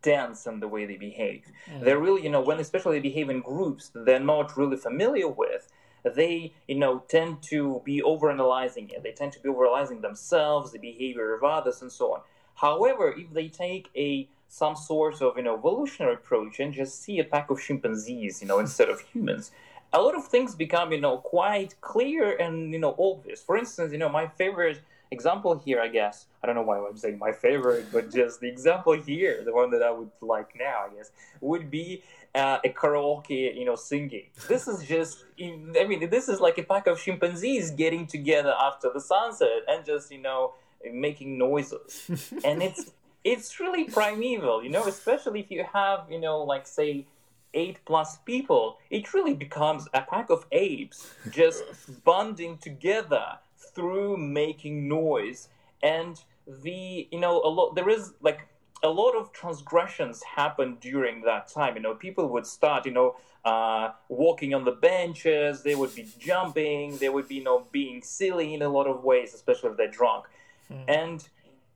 dense in the way they behave. Mm-hmm. They're really, you know, when especially they behave in groups they're not really familiar with, they you know tend to be overanalyzing it they tend to be overanalyzing themselves the behavior of others and so on however if they take a some sort of you know evolutionary approach and just see a pack of chimpanzees you know instead of humans a lot of things become you know quite clear and you know obvious for instance you know my favorite example here i guess i don't know why i'm saying my favorite but just the example here the one that i would like now i guess would be uh, a karaoke, you know, singing. This is just, I mean, this is like a pack of chimpanzees getting together after the sunset and just, you know, making noises. and it's it's really primeval, you know, especially if you have, you know, like say eight plus people, it really becomes a pack of apes just bonding together through making noise. And the, you know, a lot, there is like a lot of transgressions happened during that time. You know, people would start, you know, uh, walking on the benches. They would be jumping. They would be, you know, being silly in a lot of ways, especially if they're drunk. Mm. And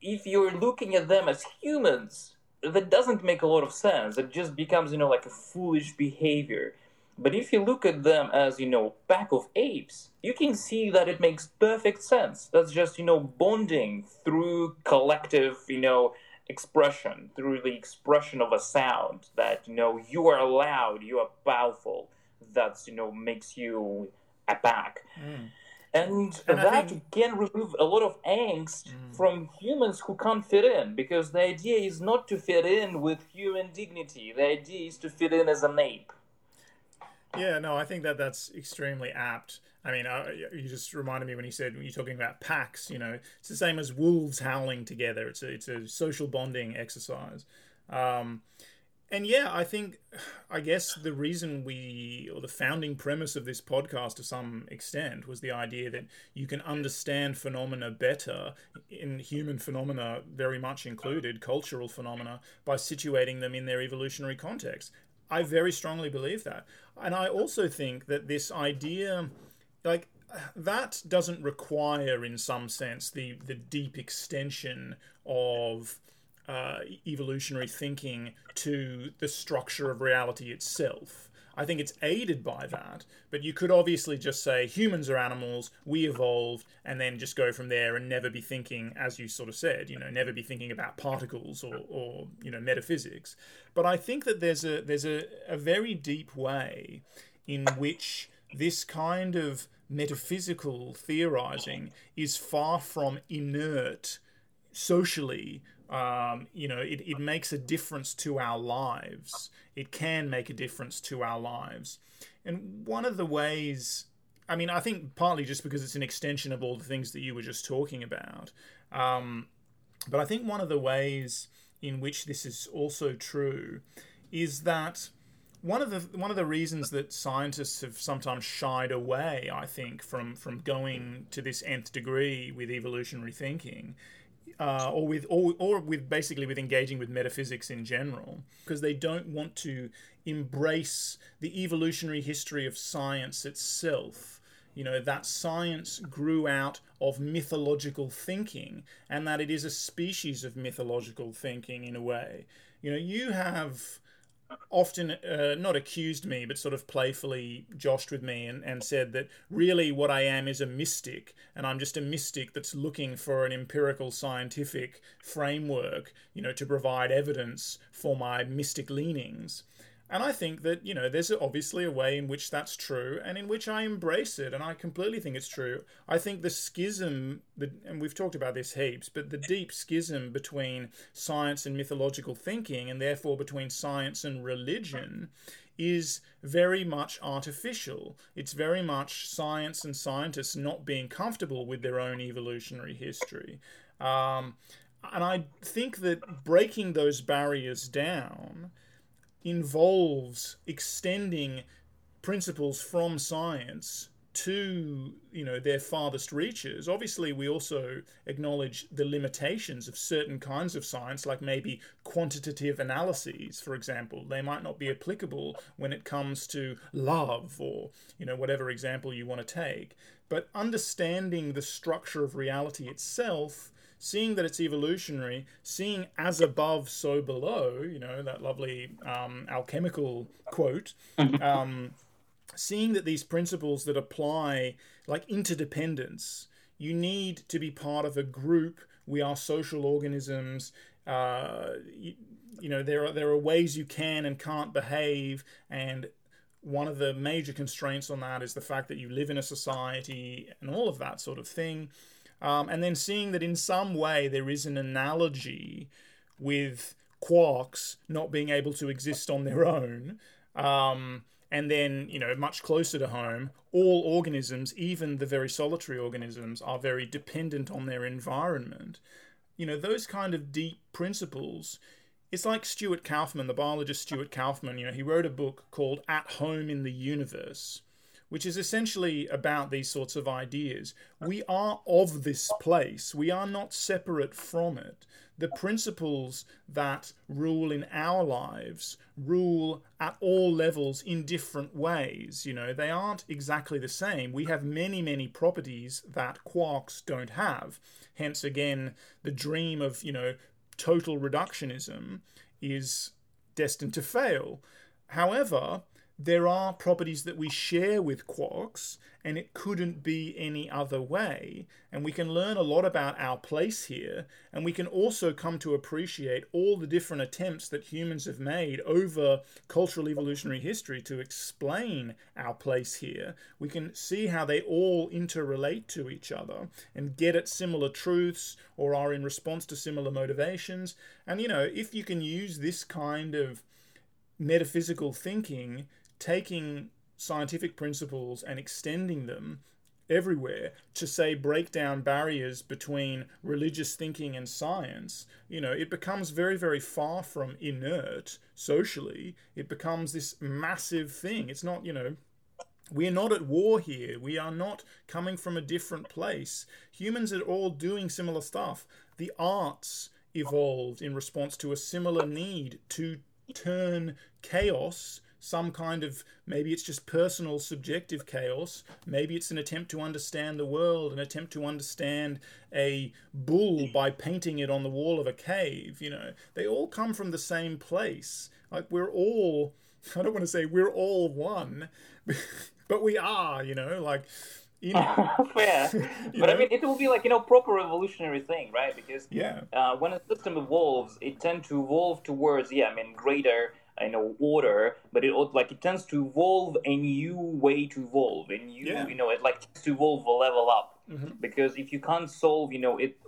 if you're looking at them as humans, that doesn't make a lot of sense. It just becomes, you know, like a foolish behavior. But if you look at them as, you know, pack of apes, you can see that it makes perfect sense. That's just, you know, bonding through collective, you know, expression, through the expression of a sound that you know you are loud, you are powerful. That's you know makes you a pack. Mm. And, and, that think... can remove a lot of angst mm. from humans who can't fit in because the idea is not to fit in with human dignity. The idea is to fit in as an ape. Yeah, no, I think that that's extremely apt. I mean, uh, you just reminded me when you said when you're talking about packs. You know, it's the same as wolves howling together. It's a it's a social bonding exercise, um, and yeah, I think, I guess the reason we, or the founding premise of this podcast to some extent, was the idea that you can understand phenomena better, in human phenomena very much included, cultural phenomena, by situating them in their evolutionary context. I very strongly believe that. And I also think that this idea, like, that doesn't require, in some sense, the, the deep extension of uh, evolutionary thinking to the structure of reality itself. I think it's aided by that, but you could obviously just say humans are animals, we evolved, and then just go from there and never be thinking, as you sort of said, you know, never be thinking about particles or, or you know, metaphysics. But I think that there's a there's a, a very deep way in which this kind of metaphysical theorizing is far from inert socially um, you know, it, it makes a difference to our lives. It can make a difference to our lives. And one of the ways, I mean, I think partly just because it's an extension of all the things that you were just talking about, um, but I think one of the ways in which this is also true is that one of the one of the reasons that scientists have sometimes shied away, I think, from from going to this nth degree with evolutionary thinking uh, or with or, or with basically with engaging with metaphysics in general because they don't want to embrace the evolutionary history of science itself. You know that science grew out of mythological thinking and that it is a species of mythological thinking in a way. You know you have often uh, not accused me, but sort of playfully joshed with me and, and said that really what I am is a mystic, and I'm just a mystic that's looking for an empirical scientific framework, you know, to provide evidence for my mystic leanings. And I think that, you know, there's obviously a way in which that's true and in which I embrace it. And I completely think it's true. I think the schism, and we've talked about this heaps, but the deep schism between science and mythological thinking, and therefore between science and religion, is very much artificial. It's very much science and scientists not being comfortable with their own evolutionary history. Um, and I think that breaking those barriers down involves extending principles from science to you know their farthest reaches. Obviously we also acknowledge the limitations of certain kinds of science like maybe quantitative analyses for example. They might not be applicable when it comes to love or you know whatever example you want to take. But understanding the structure of reality itself seeing that it's evolutionary, seeing as above, so below, you know, that lovely um, alchemical quote, mm-hmm. um, seeing that these principles that apply, like interdependence, you need to be part of a group. We are social organisms. Uh, you, you know, there are there are ways you can and can't behave, and one of the major constraints on that is the fact that you live in a society and all of that sort of thing. Um, and then seeing that in some way there is an analogy with quarks not being able to exist on their own. Um, and then, you know, much closer to home, all organisms, even the very solitary organisms, are very dependent on their environment. You know, those kind of deep principles. It's like Stuart Kauffman, the biologist Stuart Kauffman, you know, he wrote a book called At Home in the Universe which is essentially about these sorts of ideas. We are of this place, we are not separate from it. The principles that rule in our lives rule at all levels in different ways. You know, they aren't exactly the same. We have many, many properties that quarks don't have. Hence, again, the dream of, you know, total reductionism is destined to fail. However, there are properties that we share with quarks, and it couldn't be any other way. And we can learn a lot about our place here, and we can also come to appreciate all the different attempts that humans have made over cultural evolutionary history to explain our place here. We can see how they all interrelate to each other and get at similar truths or are in response to similar motivations. And, you know, if you can use this kind of metaphysical thinking taking scientific principles and extending them everywhere to say break down barriers between religious thinking and science you know it becomes very very far from inert socially it becomes this massive thing it's not you know we're not at war here. We are not coming from a different place. Humans are all doing similar stuff. The arts evolved in response to a similar need to turn chaos some kind of maybe it's just personal subjective chaos maybe it's an attempt to understand the world an attempt to understand a bull by painting it on the wall of a cave you know they all come from the same place like we're all i don't want to say we're all one but we are you know like you know, Fair. but know? I mean, it will be like you know proper revolutionary thing, right? Because yeah, uh, when a system evolves, it tends to evolve towards yeah, I mean, greater you know order, but it like it tends to evolve a new way to evolve, a new yeah. you know it like to evolve a level up. Mm-hmm. Because if you can't solve, you know, it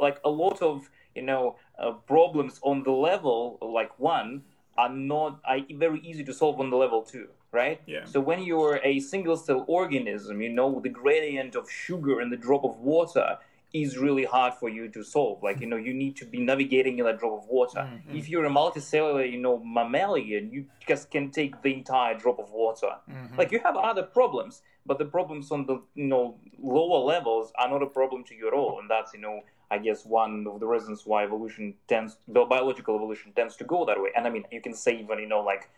like a lot of you know uh, problems on the level like one are not are very easy to solve on the level two right? Yeah. So when you're a single cell organism, you know, the gradient of sugar and the drop of water is really hard for you to solve. Like, you know, you need to be navigating in a drop of water. Mm-hmm. If you're a multicellular, you know, mammalian, you just can take the entire drop of water. Mm-hmm. Like you have other problems, but the problems on the, you know, lower levels are not a problem to you at all. And that's, you know, I guess one of the reasons why evolution tends, biological evolution tends to go that way. And I mean, you can say even, you know, like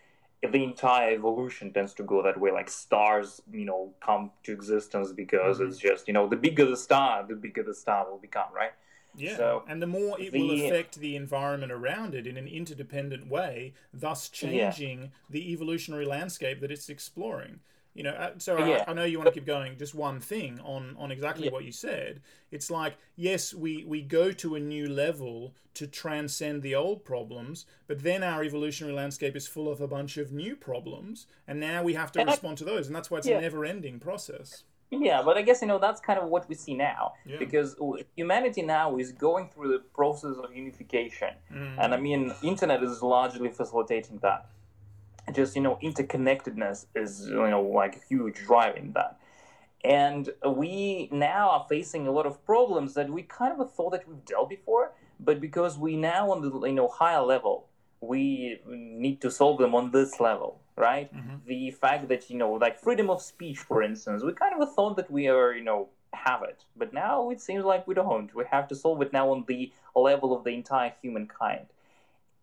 the entire evolution tends to go that way like stars you know come to existence because mm-hmm. it's just you know the bigger the star the bigger the star will become right yeah so and the more it the, will affect the environment around it in an interdependent way thus changing yeah. the evolutionary landscape that it's exploring you know, uh, so yeah. I, I, know you want to keep going. Just one thing on on exactly yeah. what you said. It's like yes, we we go to a new level to transcend the old problems, but then our evolutionary landscape is full of a bunch of new problems, and now we have to and respond I, to those, and that's why it's yeah. a never-ending process. Yeah, but I guess you know that's kind of what we see now yeah. because humanity now is going through the process of unification, mm. and I mean, internet is largely facilitating that just you know interconnectedness is you know like a huge driving that. And we now are facing a lot of problems that we kind of thought that we've dealt before but because we now on the you know higher level we need to solve them on this level right? Mm-hmm. the fact that you know like freedom of speech for instance we kind of thought that we are you know have it but now it seems like we don't. We have to solve it now on the level of the entire humankind.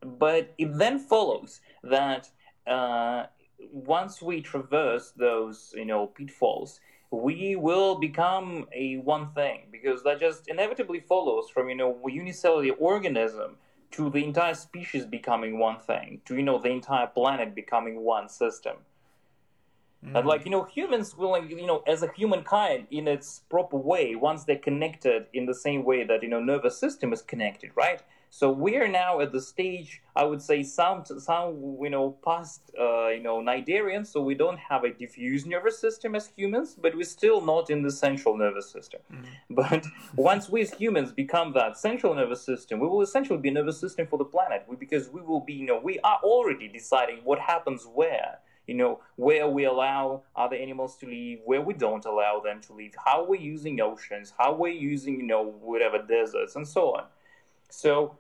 But it then follows that uh, once we traverse those, you know, pitfalls, we will become a one thing because that just inevitably follows from you know a unicellular organism to the entire species becoming one thing to you know the entire planet becoming one system mm. and like you know humans will like you know as a humankind in its proper way once they're connected in the same way that you know nervous system is connected right so we are now at the stage, I would say, some some you know past uh, you know Cnidarians. So we don't have a diffuse nervous system as humans, but we're still not in the central nervous system. Mm-hmm. But once we as humans become that central nervous system, we will essentially be a nervous system for the planet. We, because we will be, you know, we are already deciding what happens where you know, where we allow other animals to live, where we don't allow them to live, how we're using oceans, how we're using, you know, whatever deserts, and so on. So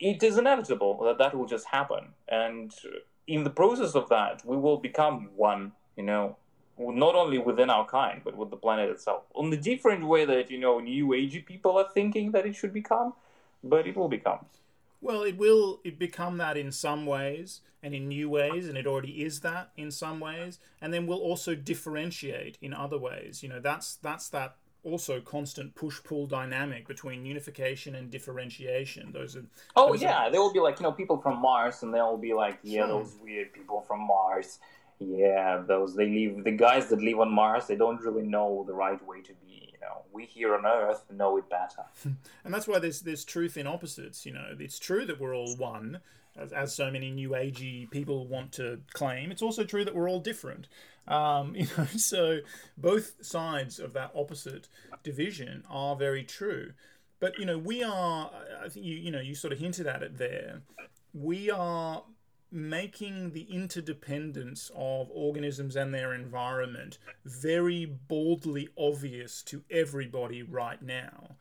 it is inevitable that that will just happen. And in the process of that, we will become one, you know, not only within our kind, but with the planet itself. On the different way that, you know, new agey people are thinking that it should become, but it will become. Well, it will it become that in some ways and in new ways, and it already is that in some ways, and then we'll also differentiate in other ways. You know, that's that's that also constant push pull dynamic between unification and differentiation. Those are. Oh those yeah, are... there will be like you know people from Mars, and they'll be like, yeah, those weird people from Mars. Yeah, those they live. The guys that live on Mars, they don't really know the right way to be. You know, we here on Earth know it better. and that's why there's there's truth in opposites. You know, it's true that we're all one, as, as so many new agey people want to claim. It's also true that we're all different. Um, you know, so both sides of that opposite division are very true. But you know, we are. I think you you know you sort of hinted at it there. We are making the interdependence of organisms and their environment very baldly obvious to everybody right now.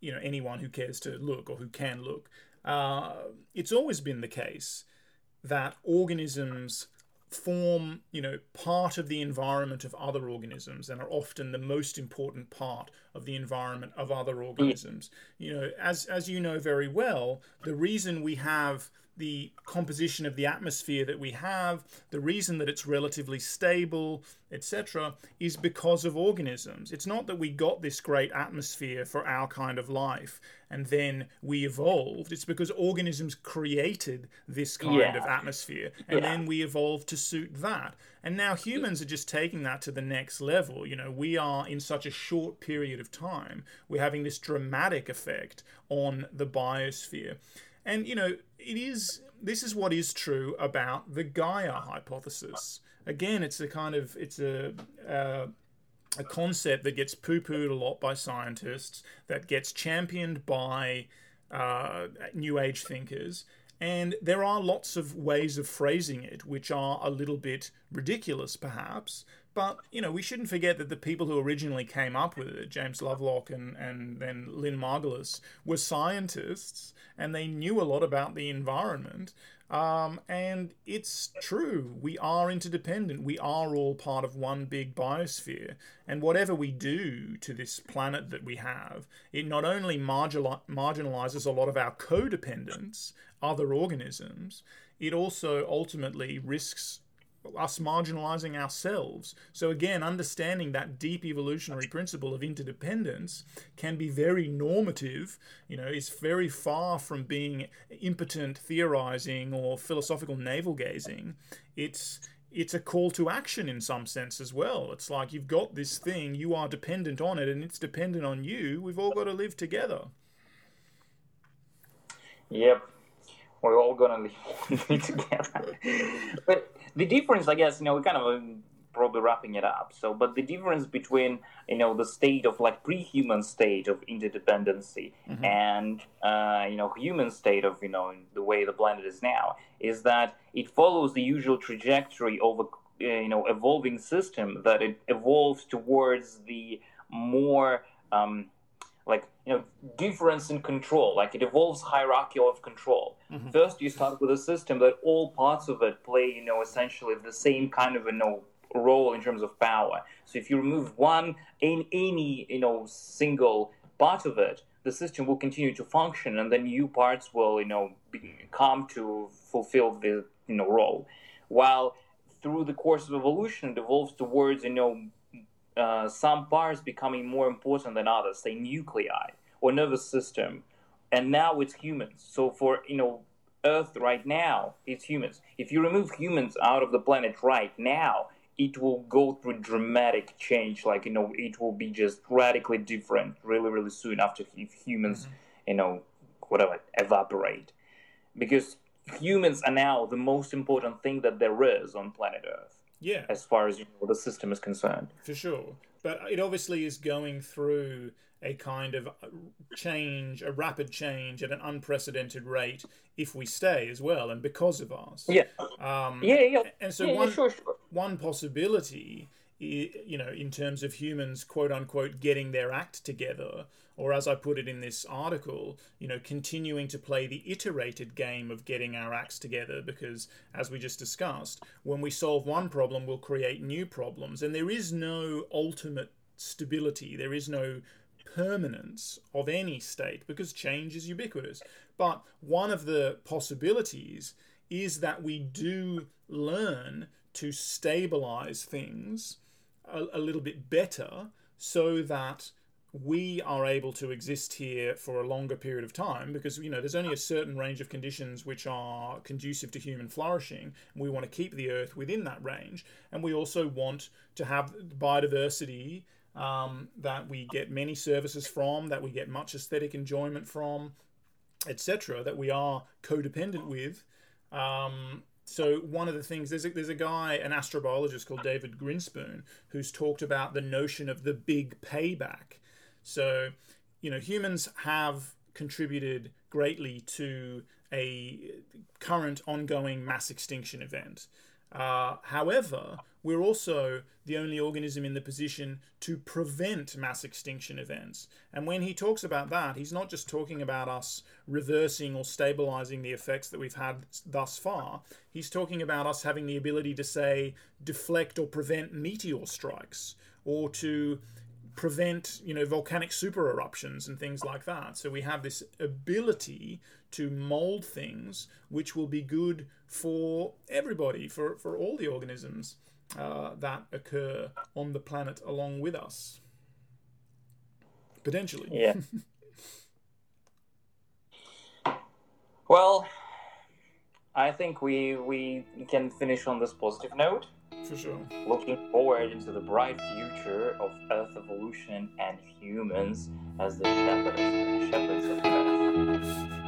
You know, anyone who cares to look or who can look. Uh, it's always been the case that organisms form, you know, part of the environment of other organisms and are often the most important part of the environment of other mm. organisms. You know, as as you know very well, the reason we have the composition of the atmosphere that we have, the reason that it's relatively stable, etc., is because of organisms. It's not that we got this great atmosphere for our kind of life and then we evolved. It's because organisms created this kind yeah. of atmosphere and yeah. then we evolved to suit that. And now humans are just taking that to the next level. You know, we are in such a short period of time, we're having this dramatic effect on the biosphere. And, you know, it is this is what is true about the Gaia hypothesis. Again, it's a kind of it's a uh, a concept that gets poo-pooed a lot by scientists, that gets championed by uh, New Age thinkers, and there are lots of ways of phrasing it which are a little bit ridiculous, perhaps. But you know, we shouldn't forget that the people who originally came up with it, James Lovelock and, and then Lynn Margulis, were scientists and they knew a lot about the environment. Um, and it's true, we are interdependent. We are all part of one big biosphere. And whatever we do to this planet that we have, it not only marginal- marginalizes a lot of our codependents, other organisms, it also ultimately risks us marginalizing ourselves. So, again, understanding that deep evolutionary principle of interdependence can be very normative, you know, it's very far from being impotent theorizing or philosophical navel gazing. It's it's a call to action in some sense as well. It's like you've got this thing, you are dependent on it, and it's dependent on you. We've all got to live together. Yep, we're all gonna live together. but the difference, I guess, you know, we kind of um, probably wrapping it up. So, but the difference between you know the state of like pre-human state of interdependency mm-hmm. and uh, you know human state of you know the way the planet is now is that it follows the usual trajectory of a uh, you know evolving system that it evolves towards the more um, like you know difference in control. Like it evolves hierarchy of control. Mm-hmm. first you start with a system that all parts of it play you know essentially the same kind of you know role in terms of power. So if you remove one in any you know single part of it the system will continue to function and then new parts will you know be, come to fulfill the you know role. While through the course of evolution it evolves towards you know uh, some parts becoming more important than others, say nuclei or nervous system, and now it's humans. So for you know Earth right now, it's humans. If you remove humans out of the planet right now, it will go through dramatic change. Like you know, it will be just radically different really, really soon after if humans, mm-hmm. you know, whatever evaporate, because humans are now the most important thing that there is on planet Earth. Yeah. As far as you know, the system is concerned. For sure. But it obviously is going through a kind of change, a rapid change at an unprecedented rate if we stay as well, and because of us. Yeah. Um, yeah, yeah. And so yeah, one, yeah, sure, sure. one possibility, you know, in terms of humans, quote unquote, getting their act together or as I put it in this article, you know, continuing to play the iterated game of getting our acts together because, as we just discussed, when we solve one problem, we'll create new problems. And there is no ultimate stability, there is no permanence of any state because change is ubiquitous. But one of the possibilities is that we do learn to stabilize things a, a little bit better so that we are able to exist here for a longer period of time because you know there's only a certain range of conditions which are conducive to human flourishing and we want to keep the earth within that range. And we also want to have biodiversity um, that we get many services from that we get much aesthetic enjoyment from etc that we are codependent with. Um, so one of the things there's a, there's a guy an astrobiologist called david grinspoon who's talked about the notion of the big payback so, you know, humans have contributed greatly to a current ongoing mass extinction event. Uh, however, we're also the only organism in the position to prevent mass extinction events. And when he talks about that, he's not just talking about us reversing or stabilizing the effects that we've had thus far. He's talking about us having the ability to, say, deflect or prevent meteor strikes or to prevent you know volcanic super eruptions and things like that. So we have this ability to mold things which will be good for everybody for for all the organisms uh, that occur on the planet along with us. Potentially. Yeah. Well i think we we can finish on this positive note for sure. Looking forward into the bright future of Earth evolution and humans as the shepherds, shepherds of Earth.